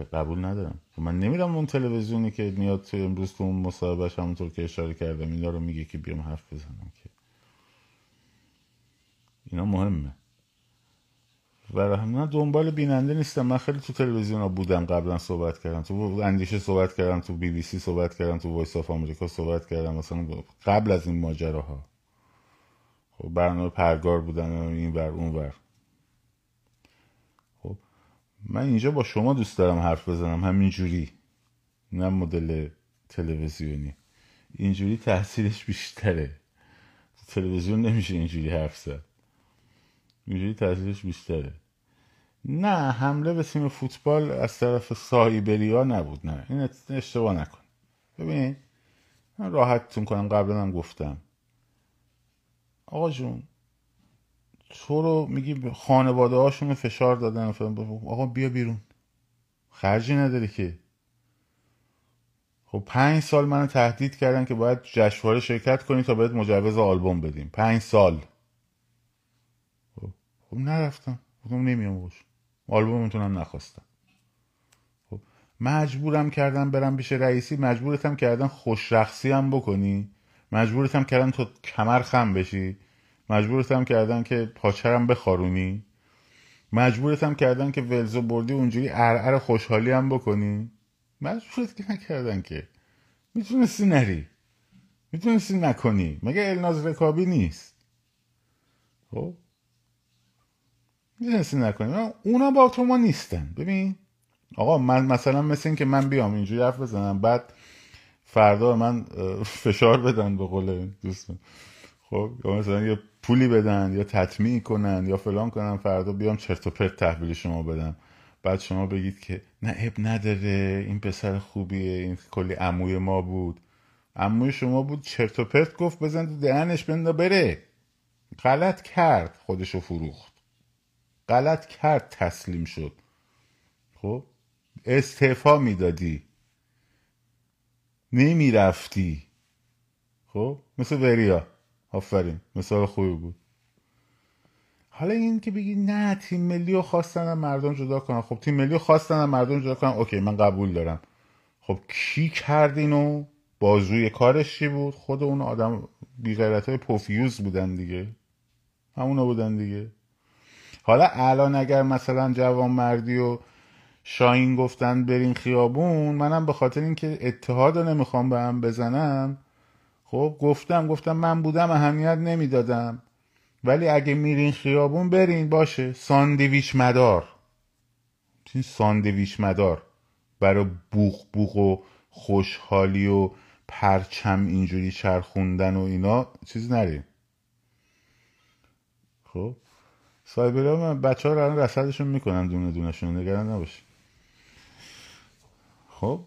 قبول ندارم. خب من نمیرم اون تلویزیونی که میاد تو امروز تو اون مصاحبهش همونطور که اشاره کردم اینا رو میگه که بیام حرف بزنم که. اینا مهمه. و من دنبال بیننده نیستم. من خیلی تو تلویزیون ها بودم قبلا صحبت کردم. تو اندیشه صحبت کردم تو بی بی سی صحبت کردم تو Voice of America صحبت کردم. مثلا قبل از این ماجراها. خب برنامه پرگار بودن این ور اون ور. من اینجا با شما دوست دارم حرف بزنم همینجوری. نه مدل تلویزیونی. اینجوری تاثیرش بیشتره. تلویزیون نمیشه اینجوری حرف زد. اینجوری تاثیرش بیشتره. نه حمله به تیم فوتبال از طرف سایبری ها نبود. نه این اشتباه نکن. ببین من راحتتون کنم قبلا هم گفتم. آقا جون تو رو میگی خانواده هاشون فشار دادن. آقا بیا بیرون. خرجی نداری که. خب پنج سال منو تهدید کردن که باید جشنواره شرکت کنی تا بهت مجوز آلبوم بدیم. پنج سال. خب, نرفتم. گفتم نمیام باش. آلبوم می‌تونم نخواستم. خب مجبورم کردم برم پیش رئیسی. مجبورتم کردن خوش رخصی هم بکنی. مجبورتم کردن تو کمر خم بشی. مجبورتم کردن که پاچرم بخارونی. مجبورتم کردن که ولزو بردی اونجوری ارعر خوشحالی هم بکنی. مجبورت که نکردن که. می‌تونستی نری. می‌تونستی نکنی. مگه الناز رکابی نیست؟ خب. می‌تونستی نکنی. اونا با تو ما نیستن. ببین. آقا من مثلا مثل این که من بیام اینجوری حرف بزنم بعد فردا من فشار بدن به قول دوستم. خب یا مثلا یه پولی بدن یا تطمیع کنن یا فلان کنن فردا بیام چرت و پرت تحویل شما بدم. بعد شما بگید که نه اب نداره این پسر خوبیه این کلی عموی ما بود. عموی شما بود چرت و پرت گفت بزن تو دهنش بنده بره. غلط کرد خودشو فروخت. غلط کرد تسلیم شد. خب استعفا می‌دادی. نمی‌رفتی. خب مثل وریا. آفرین. مثال خوبی بود. حالا این که بگی نه تیم ملی رو خواستن مردم جدا کنن. خب تیم ملی رو خواستن مردم جدا کنن. اوکی من قبول دارم. خب کی کرد اینو؟ بازوی کارش چی بود؟ خود اون آدم بیغیرت های پوفیوز بودن دیگه. همونا بودن دیگه. حالا الان اگر مثلا جوان مردی و شاین گفتن برین خیابون منم به خاطر اینکه اتحاد رو نمی‌خوام به هم بزنم خب گفتم گفتم من بودم اهمیت نمی‌دادم. ولی اگه میرین خیابون برین باشه. ساندویچ مدار. این ساندویچ مدار؟ برای بوخ بوخ و خوشحالی و پرچم اینجوری چرخوندن و اینا چیز نریم خب. سایبری ها من بچه ها رو رسدشون می‌کنن دونه دونشون نگران نباشی خب.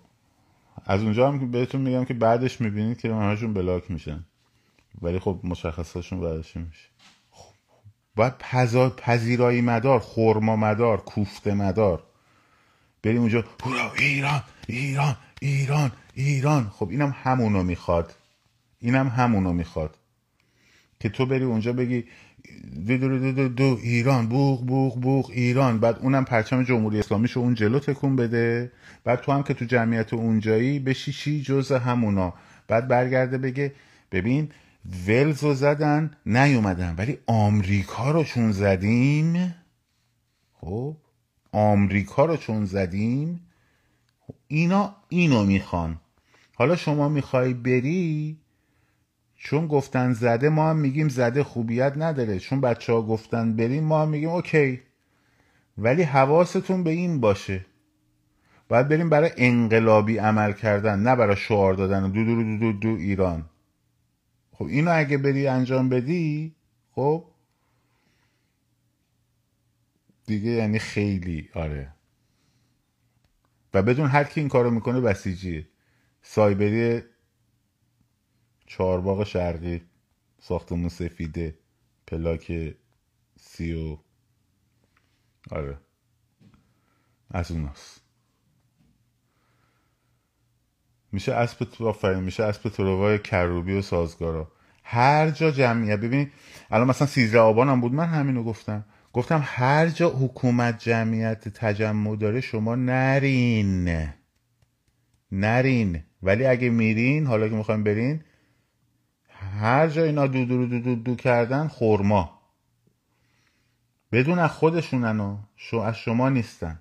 از اونجا هم بهتون میگم که بعدش می‌بینید که همشون بلاک میشن. ولی خب مشخصاشون بعدش میشه. باید پذیرایی مدار خورما مدار کوفته مدار. بریم اونجا هورا ایران ایران ایران ایران. خب اینم همونو می‌خواد. اینم همونو می‌خواد. که تو بری اونجا بگی دو دو دو دو, دو ایران بوغ بوغ بوغ ایران. بعد اونم پرچم جمهوری اسلامیشو اون جلو تکون بده. بعد تو هم که تو جمعیت اونجایی بشی چی جز همونا. بعد برگرده بگه ببین ولز رو زدن نیومدن. ولی آمریکا رو چون زدیم خب آمریکا رو چون زدیم اینا اینو می‌خوان. حالا شما می‌خوای بری چون گفتن زده ما هم میگیم زده خوبیت نداره. چون بچه ها گفتن بریم ما هم میگیم اوکی. ولی حواستون به این باشه. باید بریم برای انقلابی عمل کردن نه برای شعار دادن. دو دو دو دو, دو ایران. خب اینو اگه بری انجام بدی خب دیگه یعنی خیلی آره. و بدون هر کی این کارو می‌کنه بسیجیه. سایبری چهارباغ شرقی ساختمون سفیده پلاک سی و آره. از اوناست. میشه اسب آفرین میشه اسب تروای کروبی و سازگارا. هر جا جمعیت ببینید الان مثلا سیزده آبان هم بود من همینو گفتم. گفتم هر جا حکومت جمعیت تجمع داره شما نرین. نرین. ولی اگه میرین حالا که می‌خوایم برین هر جا اینا دو دو دو دو, دو کردن خورما بدون از خودشونن و شو از شما نیستن.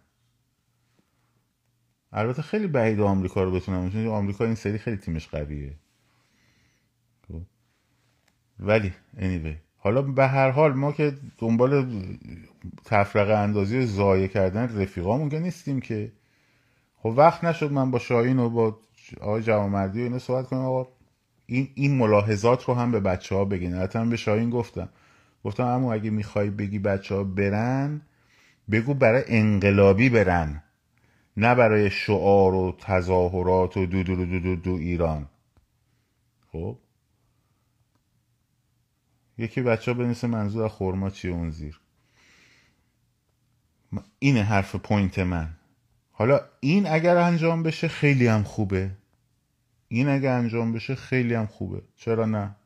البته خیلی بعید آمریکا رو بتونم چون آمریکا این سری خیلی تیمش قویه. خب. ولی anyway. حالا به هر حال ما که دنبال تفرقه اندازی زایه کردن رفیقامون که نیستیم که. خب وقت نشد من با شاهین و با آقای جوامردی و اینا صحبت کنم. آقا این, این ملاحظات رو هم به بچه ها بگین حتی به شاهین گفتم. گفتم اما اگه می‌خوای بگی بچه ها برن بگو برای انقلابی برن. نه برای شعار و تظاهرات و دو دو دو دو, دو ایران. خب؟ یکی بچه ها بنویسه منظور خورما چیه اون زیر. اینه حرف پوینت من. حالا این اگر انجام بشه خیلی هم خوبه. این اگر انجام بشه خیلی هم خوبه. چرا نه؟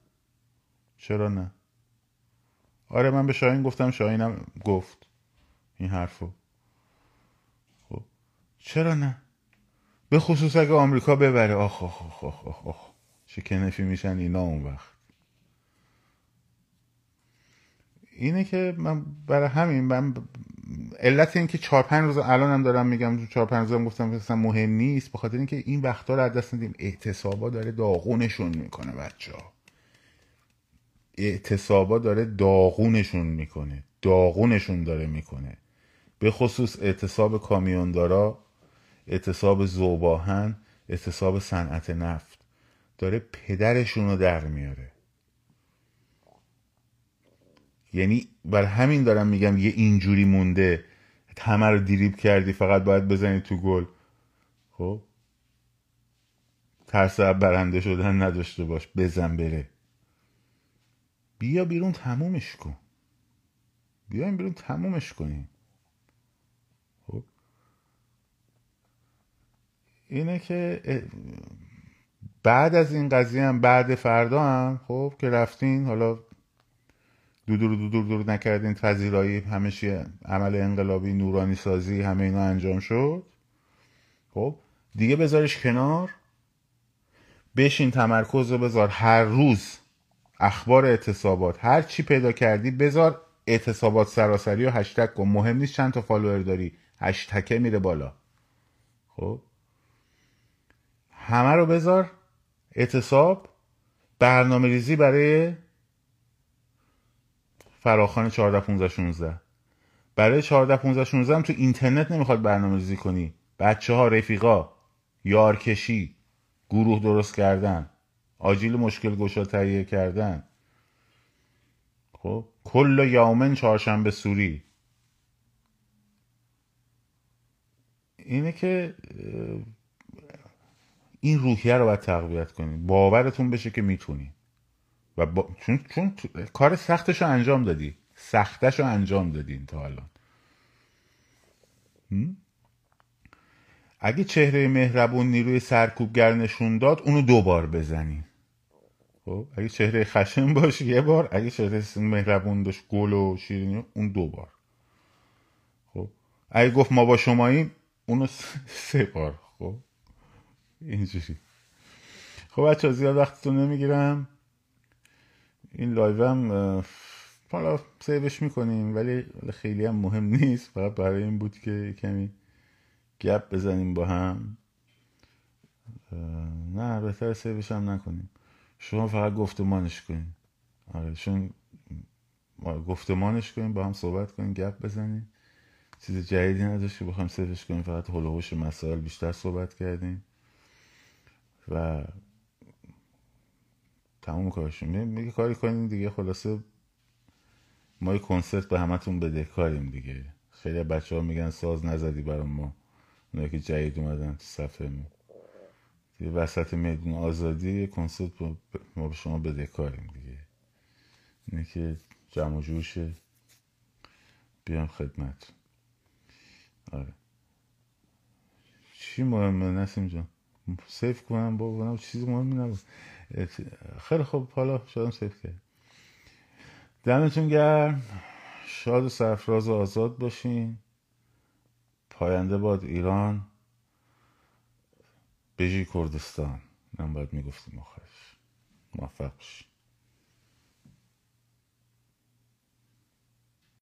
چرا نه؟ آره من به شاهین گفتم شاهینم گفت این حرفو. چرا نه؟ به خصوص اگه آمریکا ببره. آخ آخ آخ آخ آخ, شکنفی میشن اینا اون وقت. اینه که من برای همین من علت این که چهار پنج روز الان هم دارم میگم چهار پنج روز هم گفتم مثلا مهم نیست به خاطر اینکه این وقتا رو از دست ندیم. اعتصابا داره داغونشون می‌کنه بچه ها اعتصابا داره داغونشون می‌کنه. داغونشون داره می‌کنه. به خصوص اعتصاب کامیوندارا اعتصاب زوباهن اعتصاب صنعت نفت. داره پدرشون رو در میاره. یعنی بر همین دارم میگم یه اینجوری مونده. همه رو دیریب کردی فقط باید بزنی تو گل. خب؟ ترس برنده شدن نداشته باش بزن بره. بیا بیرون تمومش کن. بیایم بیرون تمومش کنیم اینه که بعد از این قضیه هم بعد فردا هم خب که رفتین حالا دودور دودور دور نکردین پذیرایی همشی عمل انقلابی نورانی سازی همه اینا انجام شد. خب دیگه بذارش کنار. بشین تمرکز رو بذار هر روز اخبار اعتصابات هر چی پیدا کردی بذار اعتصابات سراسری و هشتگ کن. مهم نیست چند تا فالوور داری. هشتکه میره بالا. خب؟ همه رو بذار. اعتصاب. برنامه ریزی برای فراخان 14 15 16 برای 14 15 16 هم تو اینترنت نمی‌خواد برنامه ریزی کنی. بچه ها رفیقا یارکشی گروه درست کردن آجیل مشکل گشا تهیه کردن. خب کل یومن چهارشنبه سوری. اینه که این روحیه رو باید تقویت کنید باورتون بشه که می‌تونی. و با... چون, چون کار سختش رو انجام دادی. سختش رو انجام دادین تا الان. اگه چهره مهربون نیروی سرکوبگر نشون داد اونو دو بار بزنین. خب اگه چهره خشن باشه یه بار اگه چهره مهربون داشت گل و شیرینی اون دو بار. خب اگه گفت ما با شماییم اونو سه بار. اینجوری. خب بچه زیاد وقتتون نمی‌گیرم. این live هم حالا save ش می‌کنیم ولی خیلی هم مهم نیست. فقط برای این بود که کمی گپ بزنیم با هم. نه بهتر سیوش هم نکنیم. شما فقط گفتمانش کنیم آره چون گفتمانش کنیم با هم صحبت کنیم گپ بزنیم چیز جدیدی نداشت که بخوایم سیوش کنیم فقط هلوهوش مسائل بیشتر صحبت کردیم. و تموم کارشون. میگه کاری کنیم دیگه خلاصه ما یه کنسرت به همتون بدهکاریم دیگه. خیلی بچه ها میگن ساز نزدی برای ما. اونایی که جدید اومدن تو صفحه می دیگه وسط میدون آزادی یه کنسرت ما به شما بدهکاریم دیگه. اینه که جمع جوشه بیام خدمت آره. چی مهمه؟ نسیم جان. سیف کنم با چیزی مهمی نبود. خیلی خوب حالا شادم سیف کرد دمتون گرم. شاد و سرفراز و آزاد باشین. پاینده باد ایران. بژی کردستان. من باید می‌گفتیم آخرش. موفق باشین.